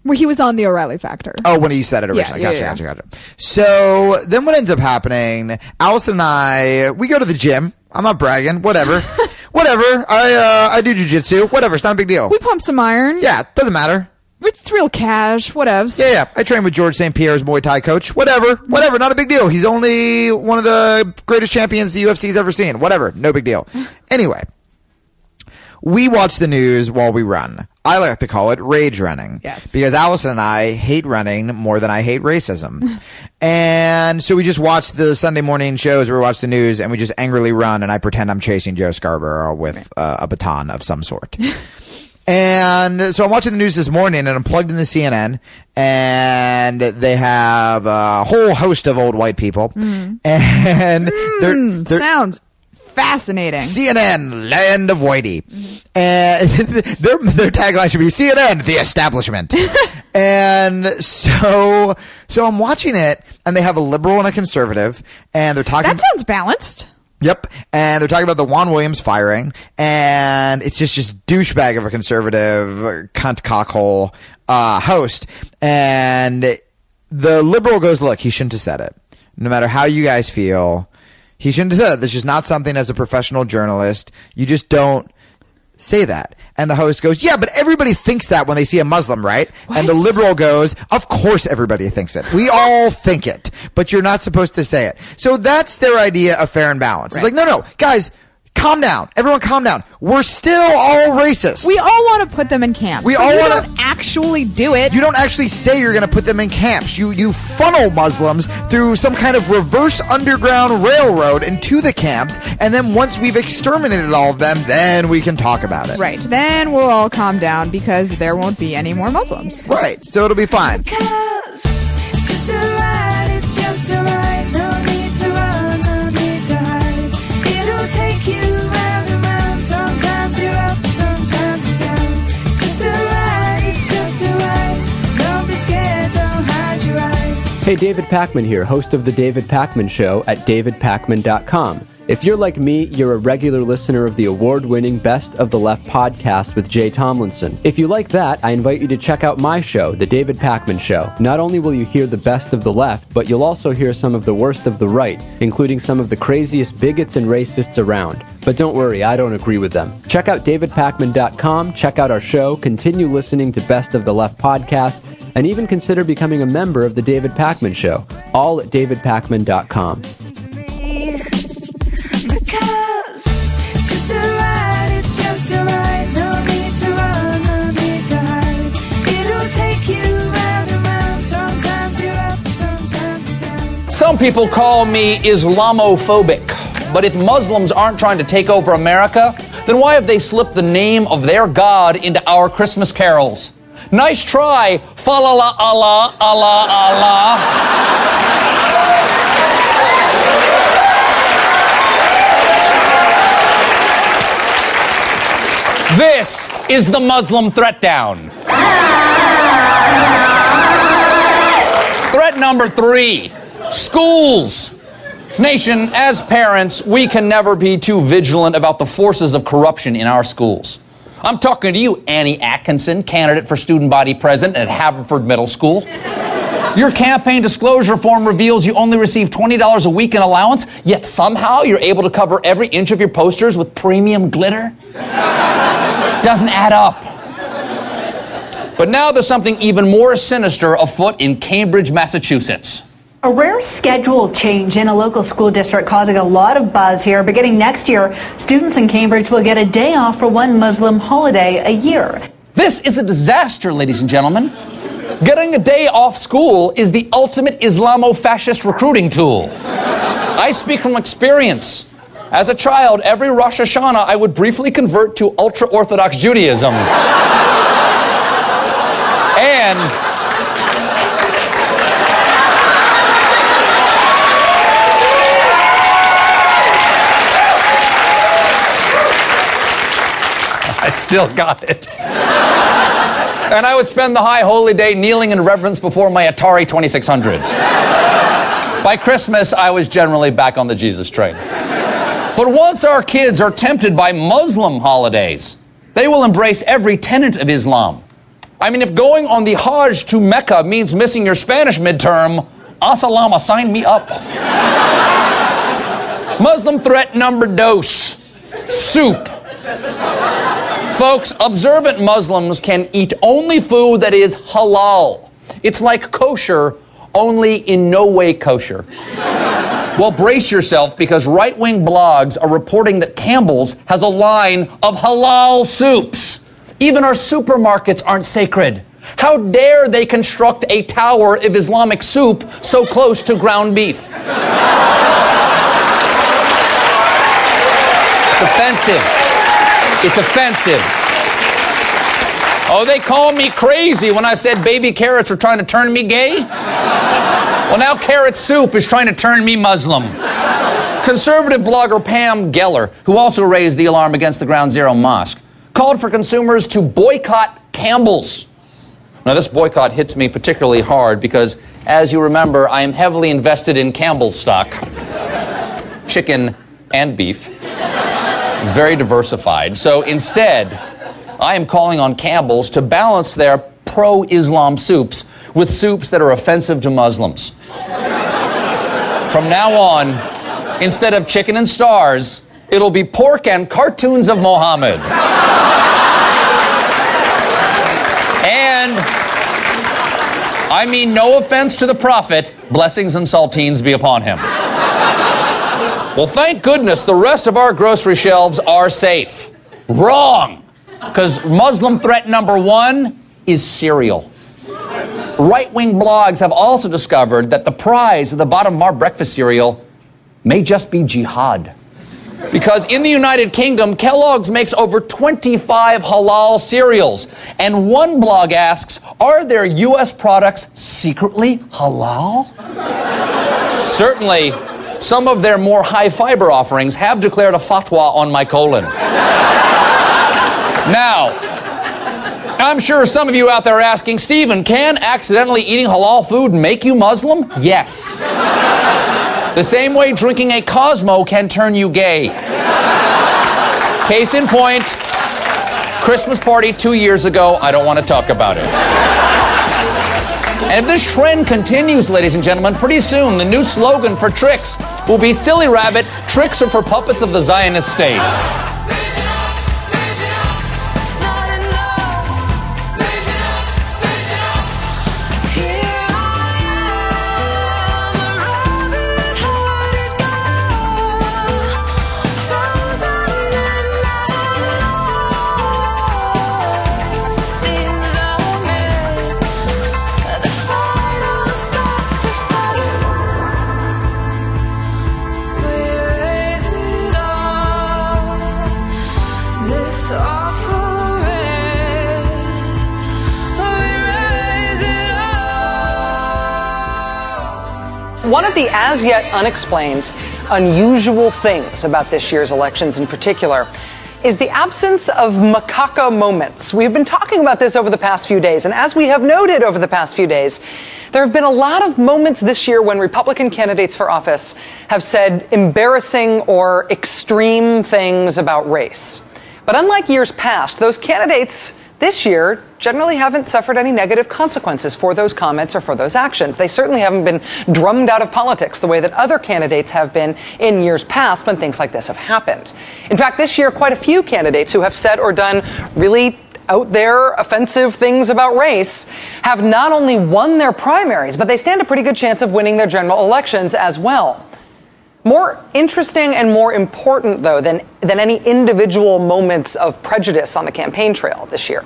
Well, he was on the O'Reilly Factor. Oh, when he said it Yeah, originally. yeah, gotcha, yeah. gotcha, gotcha. So then what ends up happening, Allison and I, we go to the gym. I'm not bragging. Whatever. whatever. I, uh, I do jujitsu. Whatever. It's not a big deal. We pump some iron. Yeah, doesn't matter. It's real cash. Whatevs. Yeah, yeah. I train with George St. Pierre's Muay Thai coach. Whatever. Whatever. Not a big deal. He's only one of the greatest champions the UFC's ever seen. Whatever. No big deal. Anyway, we watch the news while we run. I like to call it rage running. Yes. Because Allison and I hate running more than I hate racism. and so we just watch the Sunday morning shows where we watch the news and we just angrily run and I pretend I'm chasing Joe Scarborough with uh, a baton of some sort. And so I'm watching the news this morning and I'm plugged in the CNN and they have a whole host of old white people. And they're, Mm, they're sounds fascinating. CNN, land of whitey. And their, their tagline should be CNN, the establishment. and so, so I'm watching it and they have a liberal and a conservative and they're talking. That sounds balanced. Yep, and they're talking about the Juan Williams firing, and it's just just douchebag of a conservative cunt cockhole uh, host, and the liberal goes, "Look, he shouldn't have said it. No matter how you guys feel, he shouldn't have said it. This is not something as a professional journalist you just don't say that." And the host goes, "Yeah, but everybody thinks that when they see a Muslim, right?" And the liberal goes, "Of course, everybody thinks it. We all think it, but you're not supposed to say it." So that's their idea of fair and balanced. It's like, no, no, guys, calm down. Everyone, calm down. We're still all racist. We all want to put them in camps. We but all you wanna- don't actually do it. You don't actually say you're going to put them in camps. You you funnel Muslims through some kind of reverse underground railroad into the camps, and then once we've exterminated all of them, then we can talk about it. Right. Then we'll all calm down because there won't be any more Muslims. Right. So it'll be fine. Hey, David Pakman here, host of The David Pakman Show at davidpakman.com. If you're like me, you're a regular listener of the award winning Best of the Left podcast with Jay Tomlinson. If you like that, I invite you to check out my show, The David Pakman Show. Not only will you hear the best of the left, but you'll also hear some of the worst of the right, including some of the craziest bigots and racists around. But don't worry, I don't agree with them. Check out davidpakman.com, check out our show, continue listening to Best of the Left podcast, and even consider becoming a member of The David Pakman Show, all at davidpakman.com. Because it's just a ride, it's just a ride. No need to run, no need to hide. It'll take you round and round. Sometimes you're up, sometimes you're down. Some people call me Islamophobic. But if Muslims aren't trying to take over America, then why have they slipped the name of their God into our Christmas carols? Nice try, fa la la Allah, Allah, Allah. This is the Muslim threat down. Threat number three schools. Nation, as parents, we can never be too vigilant about the forces of corruption in our schools. I'm talking to you, Annie Atkinson, candidate for student body president at Haverford Middle School. Your campaign disclosure form reveals you only receive $20 a week in allowance, yet somehow you're able to cover every inch of your posters with premium glitter? Doesn't add up. But now there's something even more sinister afoot in Cambridge, Massachusetts. A rare schedule change in a local school district causing a lot of buzz here. Beginning next year, students in Cambridge will get a day off for one Muslim holiday a year. This is a disaster, ladies and gentlemen. Getting a day off school is the ultimate Islamo fascist recruiting tool. I speak from experience. As a child, every Rosh Hashanah, I would briefly convert to ultra Orthodox Judaism. and I still got it. and I would spend the high holy day kneeling in reverence before my Atari 2600. By Christmas, I was generally back on the Jesus train. But once our kids are tempted by Muslim holidays, they will embrace every tenet of Islam. I mean, if going on the Hajj to Mecca means missing your Spanish midterm, Asalama, sign me up. Muslim threat number dose soup. Folks, observant Muslims can eat only food that is halal. It's like kosher, only in no way kosher. Well, brace yourself because right wing blogs are reporting that Campbell's has a line of halal soups. Even our supermarkets aren't sacred. How dare they construct a tower of Islamic soup so close to ground beef? It's offensive. It's offensive. Oh, they called me crazy when I said baby carrots were trying to turn me gay? Well, now carrot soup is trying to turn me Muslim. Conservative blogger Pam Geller, who also raised the alarm against the Ground Zero Mosque, called for consumers to boycott Campbell's. Now, this boycott hits me particularly hard because, as you remember, I am heavily invested in Campbell's stock chicken and beef. It's very diversified. So instead, I am calling on Campbell's to balance their pro Islam soups with soups that are offensive to Muslims. From now on, instead of chicken and stars, it'll be pork and cartoons of Mohammed. And I mean no offense to the prophet, blessings and saltines be upon him. Well, thank goodness the rest of our grocery shelves are safe. Wrong! Because Muslim threat number one is cereal. Right wing blogs have also discovered that the prize of the bottom of our breakfast cereal may just be jihad. Because in the United Kingdom, Kellogg's makes over 25 halal cereals. And one blog asks, are their U.S. products secretly halal? Certainly, some of their more high fiber offerings have declared a fatwa on my colon. now, I'm sure some of you out there are asking, Stephen, can accidentally eating halal food make you Muslim? Yes. The same way drinking a Cosmo can turn you gay. Case in point, Christmas party two years ago, I don't want to talk about it. And if this trend continues, ladies and gentlemen, pretty soon the new slogan for Trix will be Silly Rabbit, Trix are for puppets of the Zionist state. One of the as yet unexplained, unusual things about this year's elections in particular is the absence of macaca moments. We've been talking about this over the past few days, and as we have noted over the past few days, there have been a lot of moments this year when Republican candidates for office have said embarrassing or extreme things about race. But unlike years past, those candidates this year generally haven't suffered any negative consequences for those comments or for those actions. They certainly haven't been drummed out of politics the way that other candidates have been in years past when things like this have happened. In fact, this year, quite a few candidates who have said or done really out there offensive things about race have not only won their primaries, but they stand a pretty good chance of winning their general elections as well. More interesting and more important, though, than, than any individual moments of prejudice on the campaign trail this year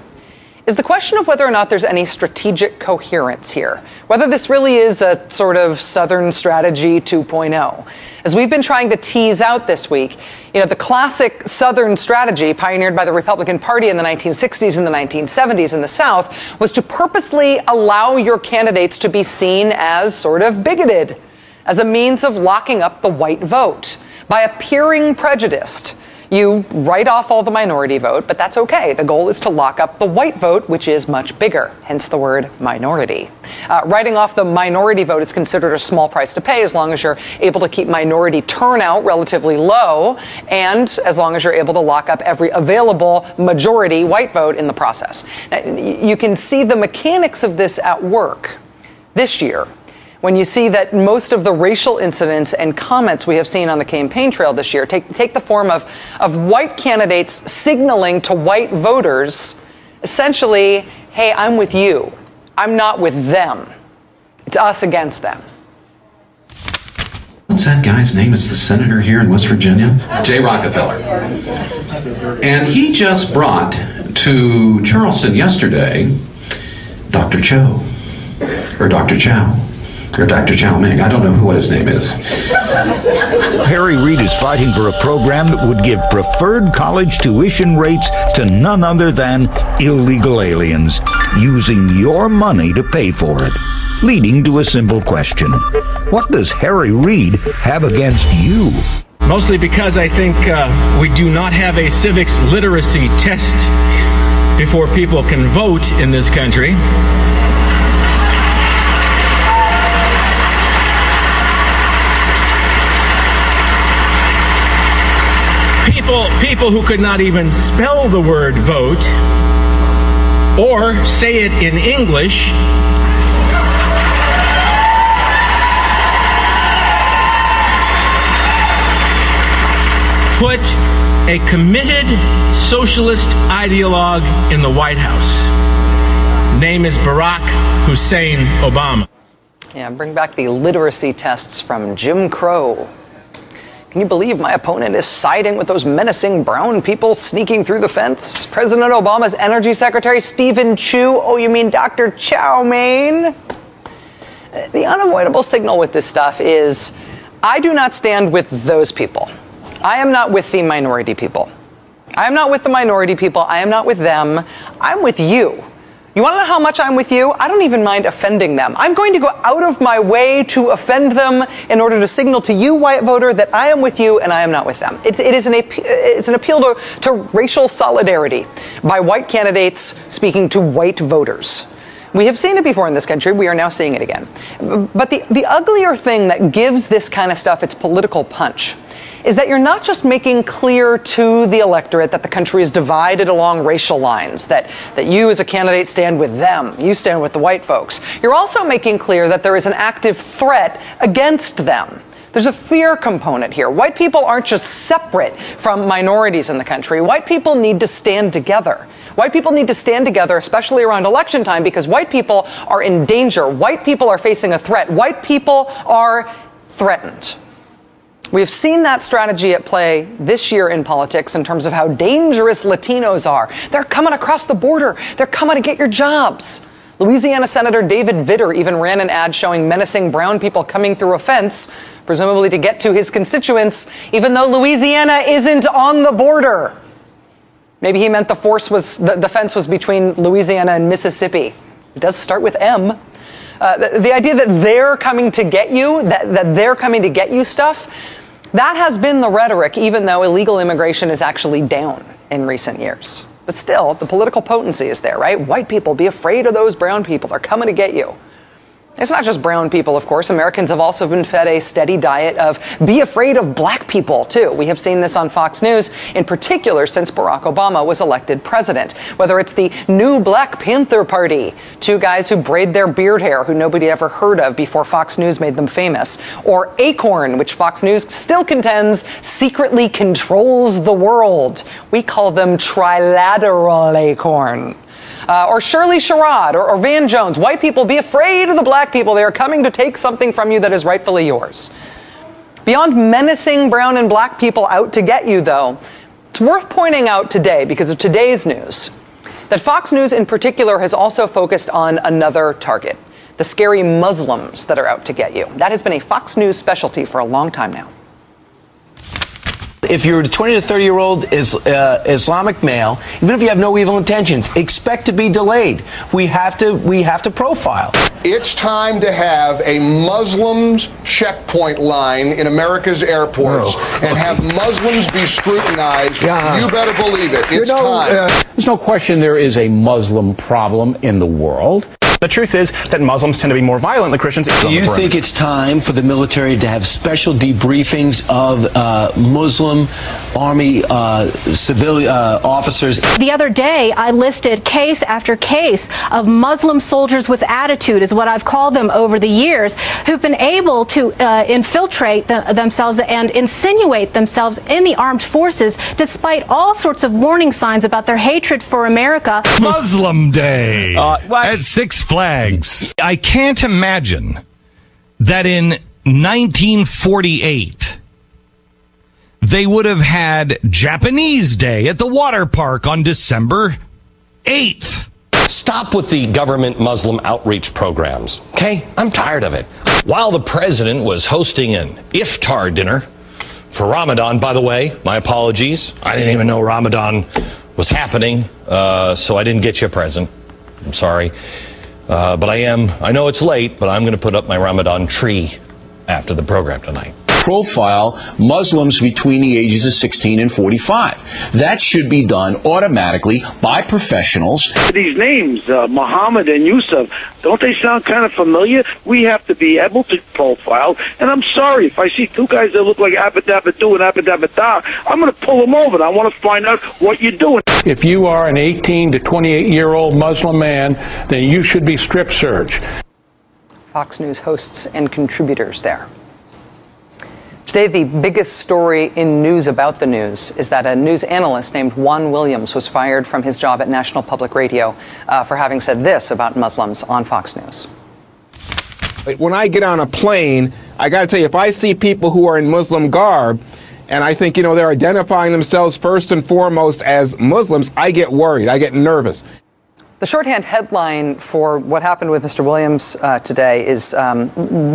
is the question of whether or not there's any strategic coherence here. Whether this really is a sort of Southern strategy 2.0. As we've been trying to tease out this week, you know, the classic Southern strategy pioneered by the Republican Party in the 1960s and the 1970s in the South was to purposely allow your candidates to be seen as sort of bigoted as a means of locking up the white vote. By appearing prejudiced, you write off all the minority vote, but that's okay. The goal is to lock up the white vote, which is much bigger, hence the word minority. Uh, writing off the minority vote is considered a small price to pay as long as you're able to keep minority turnout relatively low and as long as you're able to lock up every available majority white vote in the process. Now, you can see the mechanics of this at work this year when you see that most of the racial incidents and comments we have seen on the campaign trail this year take, take the form of, of white candidates signaling to white voters essentially, hey, I'm with you. I'm not with them. It's us against them. What's that guy's name? It's the senator here in West Virginia, Jay Rockefeller. And he just brought to Charleston yesterday Dr. Cho, or Dr. Chow, or Dr. Chow Ming. I don't know what his name is. Harry Reid is fighting for a program that would give preferred college tuition rates to none other than illegal aliens, using your money to pay for it. Leading to a simple question What does Harry Reid have against you? Mostly because I think uh, we do not have a civics literacy test before people can vote in this country. People who could not even spell the word vote or say it in English. Put a committed socialist ideologue in the White House. Name is Barack Hussein Obama. Yeah, bring back the literacy tests from Jim Crow. Can you believe my opponent is siding with those menacing brown people sneaking through the fence? President Obama's Energy Secretary Steven Chu. Oh, you mean Dr. Chow Mein? The unavoidable signal with this stuff is I do not stand with those people. I am not with the minority people. I am not with the minority people. I am not with them. I'm with you. You want to know how much I'm with you? I don't even mind offending them. I'm going to go out of my way to offend them in order to signal to you, white voter, that I am with you and I am not with them. It's, it is an, it's an appeal to, to racial solidarity by white candidates speaking to white voters. We have seen it before in this country. We are now seeing it again. But the, the uglier thing that gives this kind of stuff its political punch is that you're not just making clear to the electorate that the country is divided along racial lines, that, that you as a candidate stand with them, you stand with the white folks. You're also making clear that there is an active threat against them. There's a fear component here. White people aren't just separate from minorities in the country. White people need to stand together. White people need to stand together, especially around election time, because white people are in danger. White people are facing a threat. White people are threatened. We have seen that strategy at play this year in politics in terms of how dangerous Latinos are. They're coming across the border. They're coming to get your jobs. Louisiana Senator David Vitter even ran an ad showing menacing brown people coming through a fence, presumably to get to his constituents, even though Louisiana isn't on the border. Maybe he meant the force was the, the fence was between Louisiana and Mississippi. It does start with M. Uh, the, the idea that they're coming to get you, that, that they're coming to get you stuff, that has been the rhetoric, even though illegal immigration is actually down in recent years. But still, the political potency is there, right? White people, be afraid of those brown people. They're coming to get you. It's not just brown people, of course. Americans have also been fed a steady diet of be afraid of black people, too. We have seen this on Fox News, in particular since Barack Obama was elected president. Whether it's the new Black Panther Party, two guys who braid their beard hair who nobody ever heard of before Fox News made them famous, or Acorn, which Fox News still contends secretly controls the world. We call them trilateral acorn uh, or Shirley Sherrod or, or Van Jones. White people, be afraid of the black people. They are coming to take something from you that is rightfully yours. Beyond menacing brown and black people out to get you, though, it's worth pointing out today, because of today's news, that Fox News in particular has also focused on another target the scary Muslims that are out to get you. That has been a Fox News specialty for a long time now. If you're a 20 to 30 year old is, uh, Islamic male, even if you have no evil intentions, expect to be delayed. We have to we have to profile. It's time to have a Muslims checkpoint line in America's airports and have Muslims be scrutinized. You better believe it. It's time. There's no question there is a Muslim problem in the world. The truth is that Muslims tend to be more violent than Christians. Do you think it's time for the military to have special debriefings of uh, Muslim army uh, civilian uh, officers? The other day, I listed case after case of Muslim soldiers with attitude, is what I've called them over the years, who've been able to uh, infiltrate the, themselves and insinuate themselves in the armed forces despite all sorts of warning signs about their hatred for America. Muslim Day at Six Flags. I can't imagine that in 1948 they would have had Japanese Day at the water park on December 8th. Stop with the government Muslim outreach programs. Okay? I'm tired of it. While the president was hosting an iftar dinner for Ramadan, by the way, my apologies. I didn't even know Ramadan was happening, uh, so I didn't get you a present. I'm sorry. Uh, but I am, I know it's late, but I'm going to put up my Ramadan tree after the program tonight. Profile Muslims between the ages of 16 and 45. That should be done automatically by professionals. These names, uh, Muhammad and Yusuf, don't they sound kind of familiar? We have to be able to profile. And I'm sorry if I see two guys that look like Abadabadu and Abadabada, I'm going to pull them over. And I want to find out what you're doing. If you are an 18 to 28 year old Muslim man, then you should be strip searched. Fox News hosts and contributors there. Today, the biggest story in news about the news is that a news analyst named Juan Williams was fired from his job at National Public Radio uh, for having said this about Muslims on Fox News. When I get on a plane, I got to tell you, if I see people who are in Muslim garb, and I think, you know, they're identifying themselves first and foremost as Muslims, I get worried. I get nervous. The shorthand headline for what happened with Mr. Williams uh, today is um,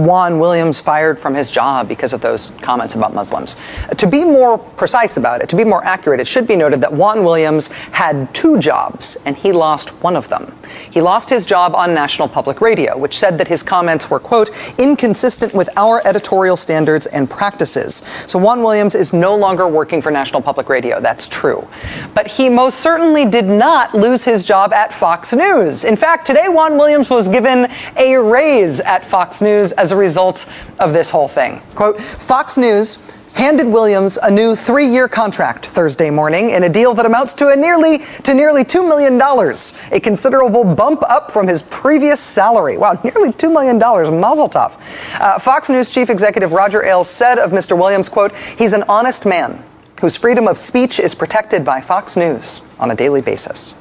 Juan Williams fired from his job because of those comments about Muslims. To be more precise about it, to be more accurate, it should be noted that Juan Williams had two jobs and he lost one of them. He lost his job on National Public Radio, which said that his comments were, quote, inconsistent with our editorial standards and practices. So Juan Williams is no longer working for National Public Radio. That's true. But he most certainly did not lose his job at Fox News. In fact, today Juan Williams was given a raise at Fox News as a result of this whole thing. Quote, Fox News handed Williams a new three-year contract Thursday morning in a deal that amounts to a nearly to nearly two million dollars, a considerable bump up from his previous salary. Wow, nearly two million dollars, Mazel tov. Uh, Fox News chief executive Roger Ailes said of Mr. Williams, "quote He's an honest man whose freedom of speech is protected by Fox News on a daily basis."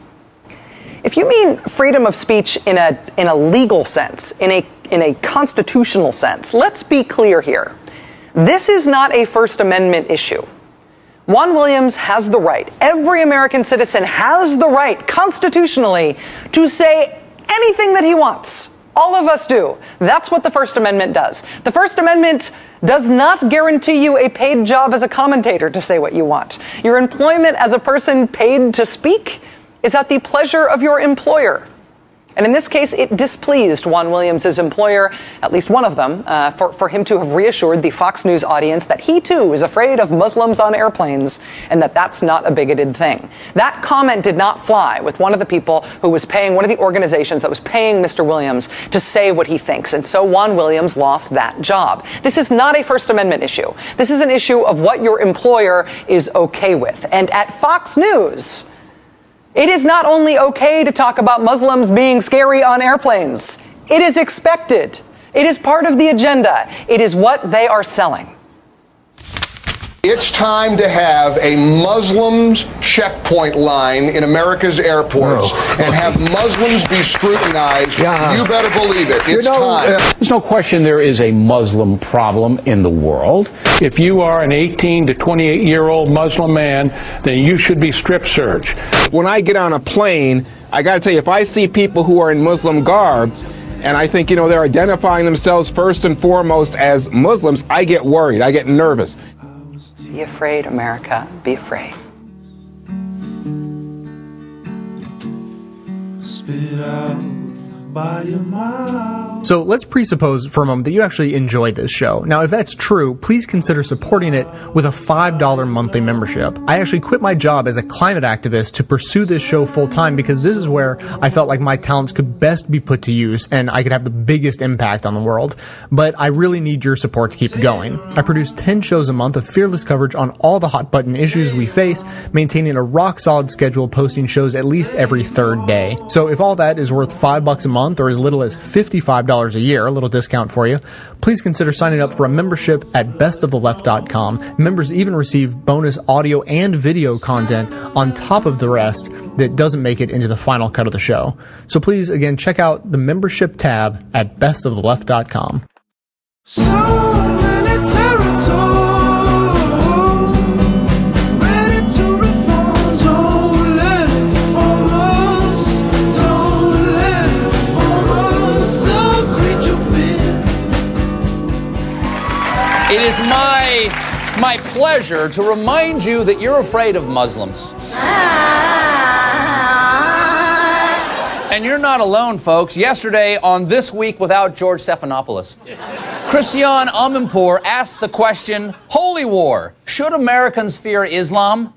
If you mean freedom of speech in a in a legal sense, in a in a constitutional sense, let's be clear here. This is not a First Amendment issue. Juan Williams has the right, every American citizen has the right constitutionally to say anything that he wants. All of us do. That's what the First Amendment does. The First Amendment does not guarantee you a paid job as a commentator to say what you want. Your employment as a person paid to speak is at the pleasure of your employer. And in this case, it displeased Juan Williams' employer, at least one of them, uh, for, for him to have reassured the Fox News audience that he too is afraid of Muslims on airplanes and that that's not a bigoted thing. That comment did not fly with one of the people who was paying, one of the organizations that was paying Mr. Williams to say what he thinks. And so Juan Williams lost that job. This is not a First Amendment issue. This is an issue of what your employer is okay with. And at Fox News, it is not only okay to talk about Muslims being scary on airplanes, it is expected. It is part of the agenda. It is what they are selling. It's time to have a Muslims checkpoint line in America's airports and have Muslims be scrutinized. You better believe it. It's time. Uh, There's no question there is a Muslim problem in the world. If you are an 18 to 28 year old Muslim man, then you should be strip searched. When I get on a plane, I got to tell you, if I see people who are in Muslim garb, and I think, you know, they're identifying themselves first and foremost as Muslims, I get worried. I get nervous. Be afraid, America. Be afraid. Spit out. So let's presuppose for a moment that you actually enjoy this show. Now, if that's true, please consider supporting it with a $5 monthly membership. I actually quit my job as a climate activist to pursue this show full time because this is where I felt like my talents could best be put to use and I could have the biggest impact on the world. But I really need your support to keep going. I produce 10 shows a month of fearless coverage on all the hot button issues we face, maintaining a rock solid schedule posting shows at least every third day. So if all that is worth 5 bucks a month or as little as $55 a year, a little discount for you, please consider signing up for a membership at bestoftheleft.com. Members even receive bonus audio and video content on top of the rest that doesn't make it into the final cut of the show. So please, again, check out the membership tab at bestoftheleft.com. So pleasure to remind you that you're afraid of Muslims. And you're not alone, folks. Yesterday on This Week Without George Stephanopoulos, Christiane Amanpour asked the question Holy War, should Americans fear Islam?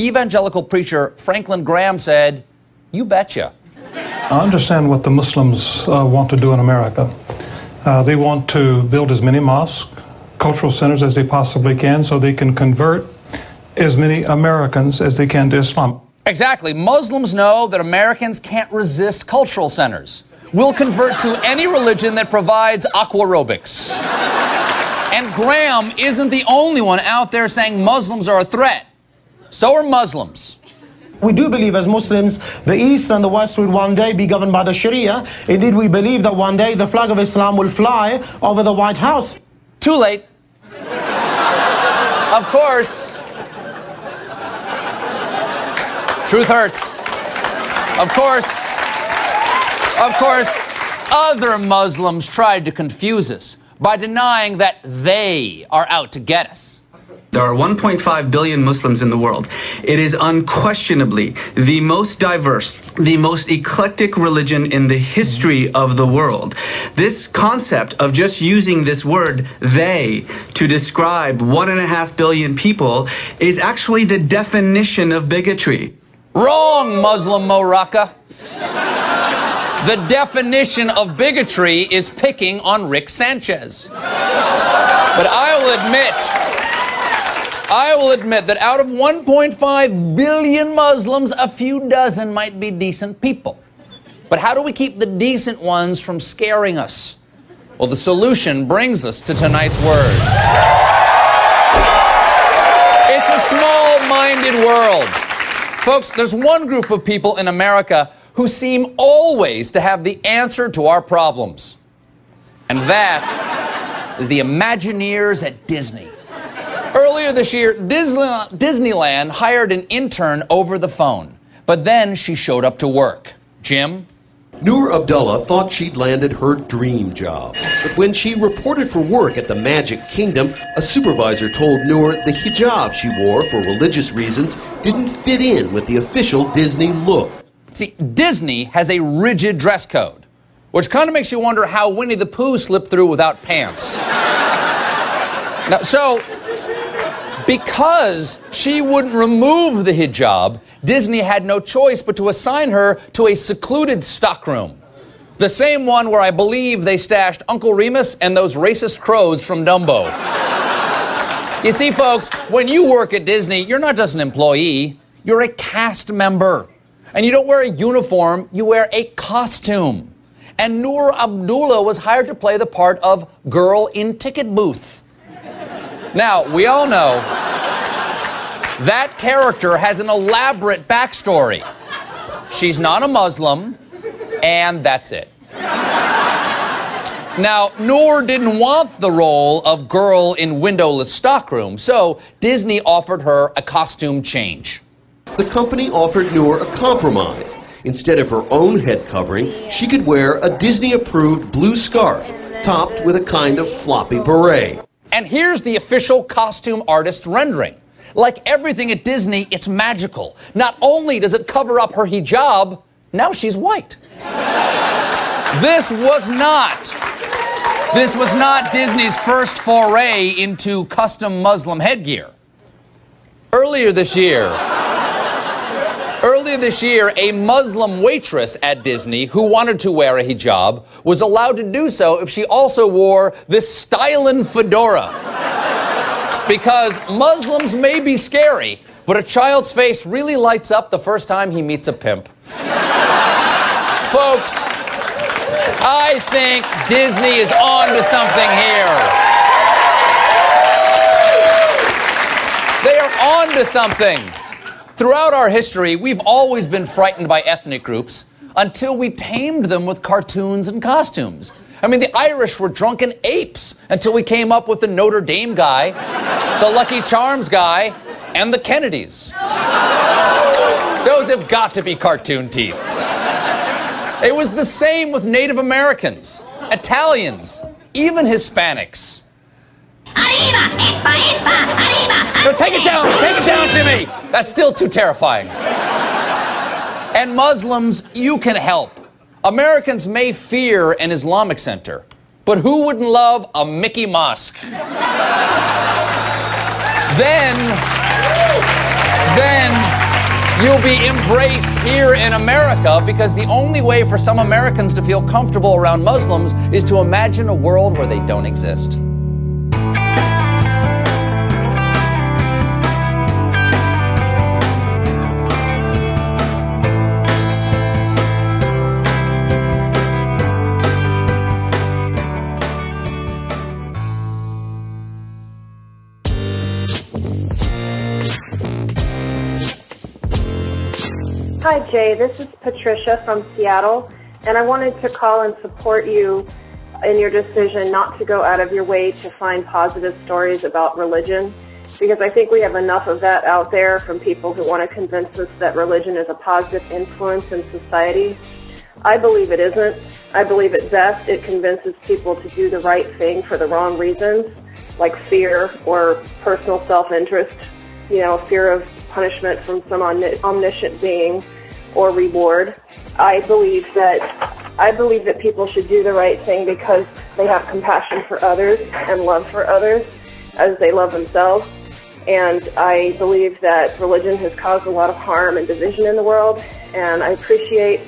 Evangelical preacher Franklin Graham said, You betcha. I understand what the Muslims uh, want to do in America. Uh, they want to build as many mosques, cultural centers as they possibly can so they can convert as many Americans as they can to Islam. Exactly. Muslims know that Americans can't resist cultural centers. We'll convert to any religion that provides aquarobics. And Graham isn't the only one out there saying Muslims are a threat. So are Muslims. We do believe as Muslims, the East and the West will one day be governed by the Sharia. Indeed, we believe that one day the flag of Islam will fly over the White House. Too late. Of course. Truth hurts. Of course. Of course, other Muslims tried to confuse us by denying that they are out to get us. There are 1.5 billion Muslims in the world. It is unquestionably the most diverse, the most eclectic religion in the history of the world. This concept of just using this word, they, to describe one and a half billion people is actually the definition of bigotry. Wrong, Muslim Moraka. The definition of bigotry is picking on Rick Sanchez. But I will admit, I will admit that out of 1.5 billion Muslims, a few dozen might be decent people. But how do we keep the decent ones from scaring us? Well, the solution brings us to tonight's word. It's a small minded world. Folks, there's one group of people in America who seem always to have the answer to our problems. And that is the Imagineers at Disney. Earlier this year, Disneyland hired an intern over the phone, but then she showed up to work. Jim? Noor Abdullah thought she'd landed her dream job. But when she reported for work at the Magic Kingdom, a supervisor told Noor the hijab she wore for religious reasons didn't fit in with the official Disney look. See, Disney has a rigid dress code, which kind of makes you wonder how Winnie the Pooh slipped through without pants. now, so, because she wouldn't remove the hijab, Disney had no choice but to assign her to a secluded stockroom. The same one where I believe they stashed Uncle Remus and those racist crows from Dumbo. you see, folks, when you work at Disney, you're not just an employee, you're a cast member. And you don't wear a uniform, you wear a costume. And Noor Abdullah was hired to play the part of girl in ticket booth. Now, we all know that character has an elaborate backstory. She's not a Muslim, and that's it. Now, Noor didn't want the role of girl in windowless stockroom, so Disney offered her a costume change. The company offered Noor a compromise. Instead of her own head covering, she could wear a Disney approved blue scarf topped with a kind of floppy beret. And here's the official costume artist rendering. Like everything at Disney, it's magical. Not only does it cover up her hijab, now she's white. this was not this was not Disney's first foray into custom Muslim headgear. Earlier this year, Earlier this year, a Muslim waitress at Disney who wanted to wear a hijab was allowed to do so if she also wore this stylin' fedora. because Muslims may be scary, but a child's face really lights up the first time he meets a pimp. Folks, I think Disney is on to something here. They are on to something. Throughout our history, we've always been frightened by ethnic groups until we tamed them with cartoons and costumes. I mean, the Irish were drunken apes until we came up with the Notre Dame guy, the Lucky Charms guy, and the Kennedys. Those have got to be cartoon teeth. It was the same with Native Americans, Italians, even Hispanics. No, take it down, take it down, Jimmy. That's still too terrifying. And Muslims, you can help. Americans may fear an Islamic center, but who wouldn't love a Mickey Mosque? then, then you'll be embraced here in America because the only way for some Americans to feel comfortable around Muslims is to imagine a world where they don't exist. Jay. This is Patricia from Seattle, and I wanted to call and support you in your decision not to go out of your way to find positive stories about religion, because I think we have enough of that out there from people who want to convince us that religion is a positive influence in society. I believe it isn't. I believe at best it convinces people to do the right thing for the wrong reasons, like fear or personal self-interest, you know, fear of punishment from some omniscient being or reward. I believe that I believe that people should do the right thing because they have compassion for others and love for others as they love themselves. And I believe that religion has caused a lot of harm and division in the world. And I appreciate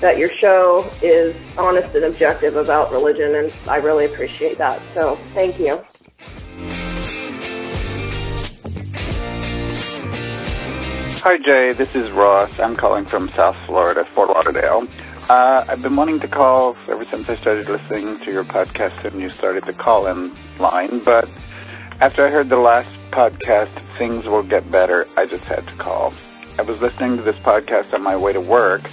that your show is honest and objective about religion, and I really appreciate that. So thank you. Hi, Jay. This is Ross. I'm calling from South Florida, Fort Lauderdale. Uh, I've been wanting to call ever since I started listening to your podcast and you started the call-in line, but after I heard the last podcast, Things Will Get Better, I just had to call. I was listening to this podcast on my way to work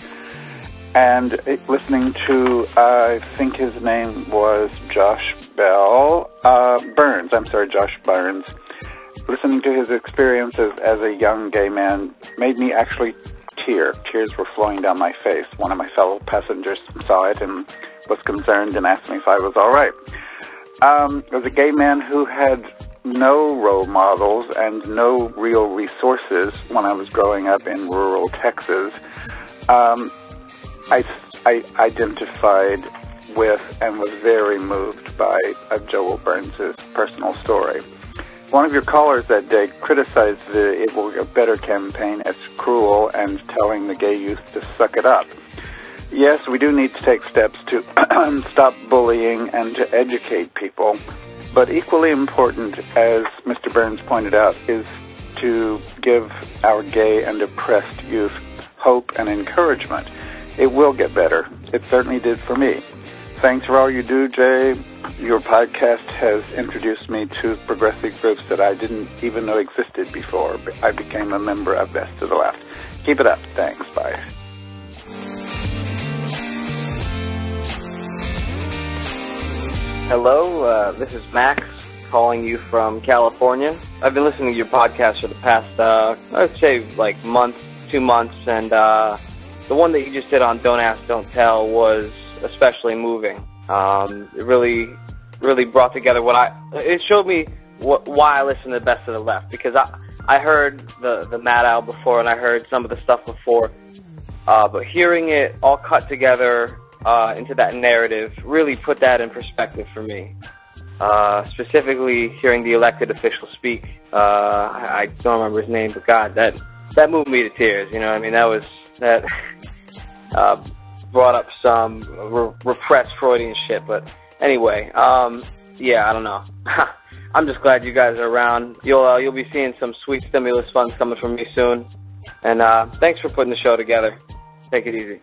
and listening to, uh, I think his name was Josh Bell, uh, Burns. I'm sorry, Josh Burns listening to his experiences as a young gay man made me actually tear. Tears were flowing down my face. One of my fellow passengers saw it and was concerned and asked me if I was all right. Um, as a gay man who had no role models and no real resources when I was growing up in rural Texas, um, I, I identified with and was very moved by uh, Joel Burns' personal story. One of your callers that day criticized the It Will Get Better campaign as cruel and telling the gay youth to suck it up. Yes, we do need to take steps to stop bullying and to educate people, but equally important, as Mr. Burns pointed out, is to give our gay and oppressed youth hope and encouragement. It will get better. It certainly did for me. Thanks for all you do, Jay. Your podcast has introduced me to progressive groups that I didn't even know existed before. I became a member of Best of the Left. Keep it up. Thanks. Bye. Hello, uh, this is Max calling you from California. I've been listening to your podcast for the past, uh, I'd say like month, two months, and uh, the one that you just did on Don't Ask, Don't Tell was especially moving. Um, it really, really brought together what I. It showed me why I listen to the Best of the Left because I I heard the the Mad Owl before and I heard some of the stuff before, uh, but hearing it all cut together uh, into that narrative really put that in perspective for me. Uh, specifically, hearing the elected official speak, uh, I, I don't remember his name, but God, that that moved me to tears. You know, I mean, that was that uh, brought up some re- repressed Freudian shit. But anyway, um, yeah, I don't know. I'm just glad you guys are around. You'll uh, you'll be seeing some sweet stimulus funds coming from me soon. And uh, thanks for putting the show together. Take it easy.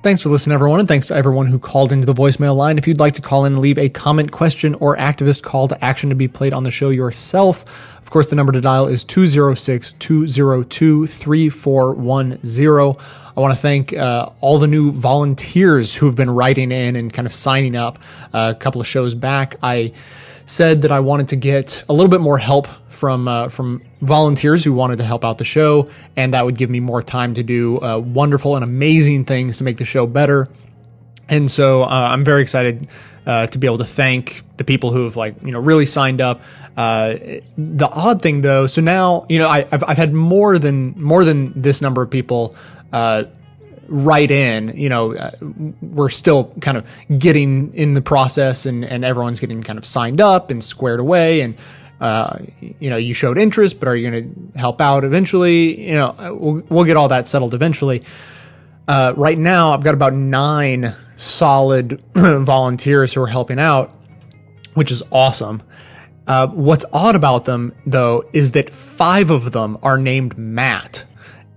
Thanks for listening, everyone, and thanks to everyone who called into the voicemail line. If you'd like to call in and leave a comment, question, or activist call to action to be played on the show yourself, of course, the number to dial is 206 202 3410. I want to thank uh, all the new volunteers who have been writing in and kind of signing up. Uh, a couple of shows back, I said that I wanted to get a little bit more help from uh, from volunteers who wanted to help out the show, and that would give me more time to do uh, wonderful and amazing things to make the show better. And so uh, I'm very excited uh, to be able to thank the people who have like you know really signed up. Uh, the odd thing though, so now you know I, have I've had more than more than this number of people write in. You know, we're still kind of getting in the process, and and everyone's getting kind of signed up and squared away, and uh, you know, you showed interest, but are you going to help out eventually? You know, we'll, we'll get all that settled eventually. Uh, right now, I've got about nine solid volunteers who are helping out, which is awesome. Uh, what's odd about them, though, is that five of them are named Matt.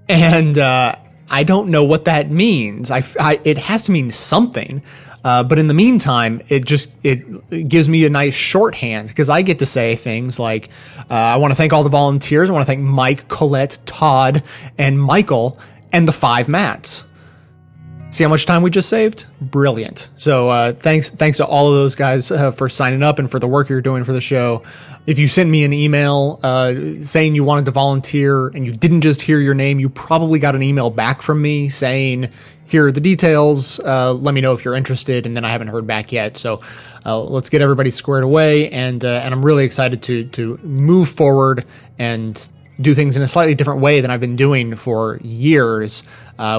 And uh, I don't know what that means. I, I, it has to mean something. Uh, but in the meantime, it just it gives me a nice shorthand because I get to say things like, uh, "I want to thank all the volunteers. I want to thank Mike, Colette, Todd, and Michael, and the five Matts." See how much time we just saved? Brilliant. So uh, thanks thanks to all of those guys uh, for signing up and for the work you're doing for the show. If you sent me an email uh, saying you wanted to volunteer and you didn't just hear your name, you probably got an email back from me saying, "Here are the details. Uh, let me know if you're interested." And then I haven't heard back yet. So uh, let's get everybody squared away. And uh, and I'm really excited to to move forward and do things in a slightly different way than I've been doing for years,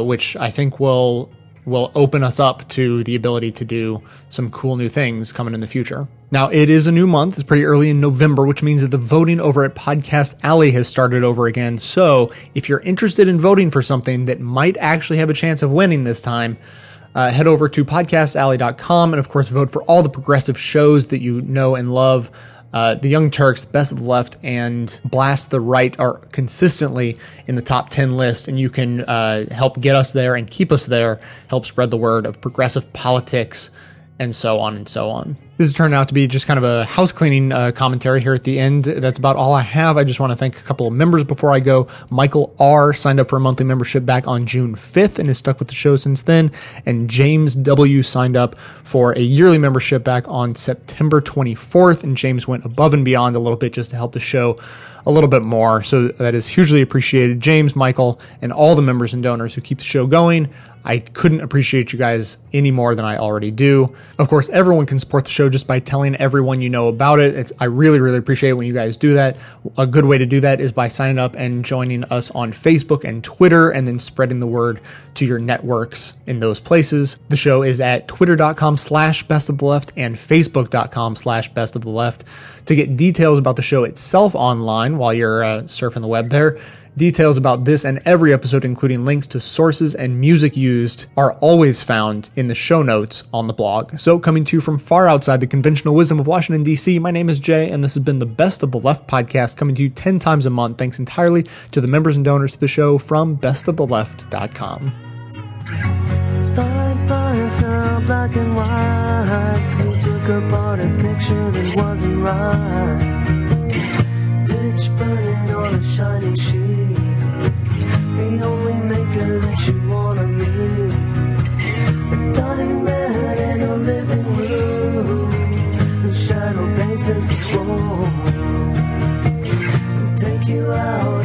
which I think will will open us up to the ability to do some cool new things coming in the future. Now, it is a new month. It's pretty early in November, which means that the voting over at Podcast Alley has started over again. So, if you're interested in voting for something that might actually have a chance of winning this time, uh, head over to podcastalley.com and, of course, vote for all the progressive shows that you know and love. Uh, the Young Turks, Best of the Left, and Blast the Right are consistently in the top 10 list, and you can uh, help get us there and keep us there, help spread the word of progressive politics, and so on and so on. This has turned out to be just kind of a house cleaning uh, commentary here at the end. That's about all I have. I just want to thank a couple of members before I go. Michael R. signed up for a monthly membership back on June 5th and has stuck with the show since then. And James W. signed up for a yearly membership back on September 24th. And James went above and beyond a little bit just to help the show a little bit more. So that is hugely appreciated. James, Michael, and all the members and donors who keep the show going. I couldn't appreciate you guys any more than I already do. Of course, everyone can support the show just by telling everyone you know about it. It's, I really, really appreciate it when you guys do that. A good way to do that is by signing up and joining us on Facebook and Twitter and then spreading the word to your networks in those places. The show is at twitter.com slash best of the left and facebook.com slash best of the left. To get details about the show itself online while you're uh, surfing the web there, Details about this and every episode, including links to sources and music used, are always found in the show notes on the blog. So, coming to you from far outside the conventional wisdom of Washington, D.C., my name is Jay, and this has been the Best of the Left podcast coming to you 10 times a month, thanks entirely to the members and donors to the show from bestoftheleft.com. black and white, you took apart a picture that wasn't right. We'll take you out.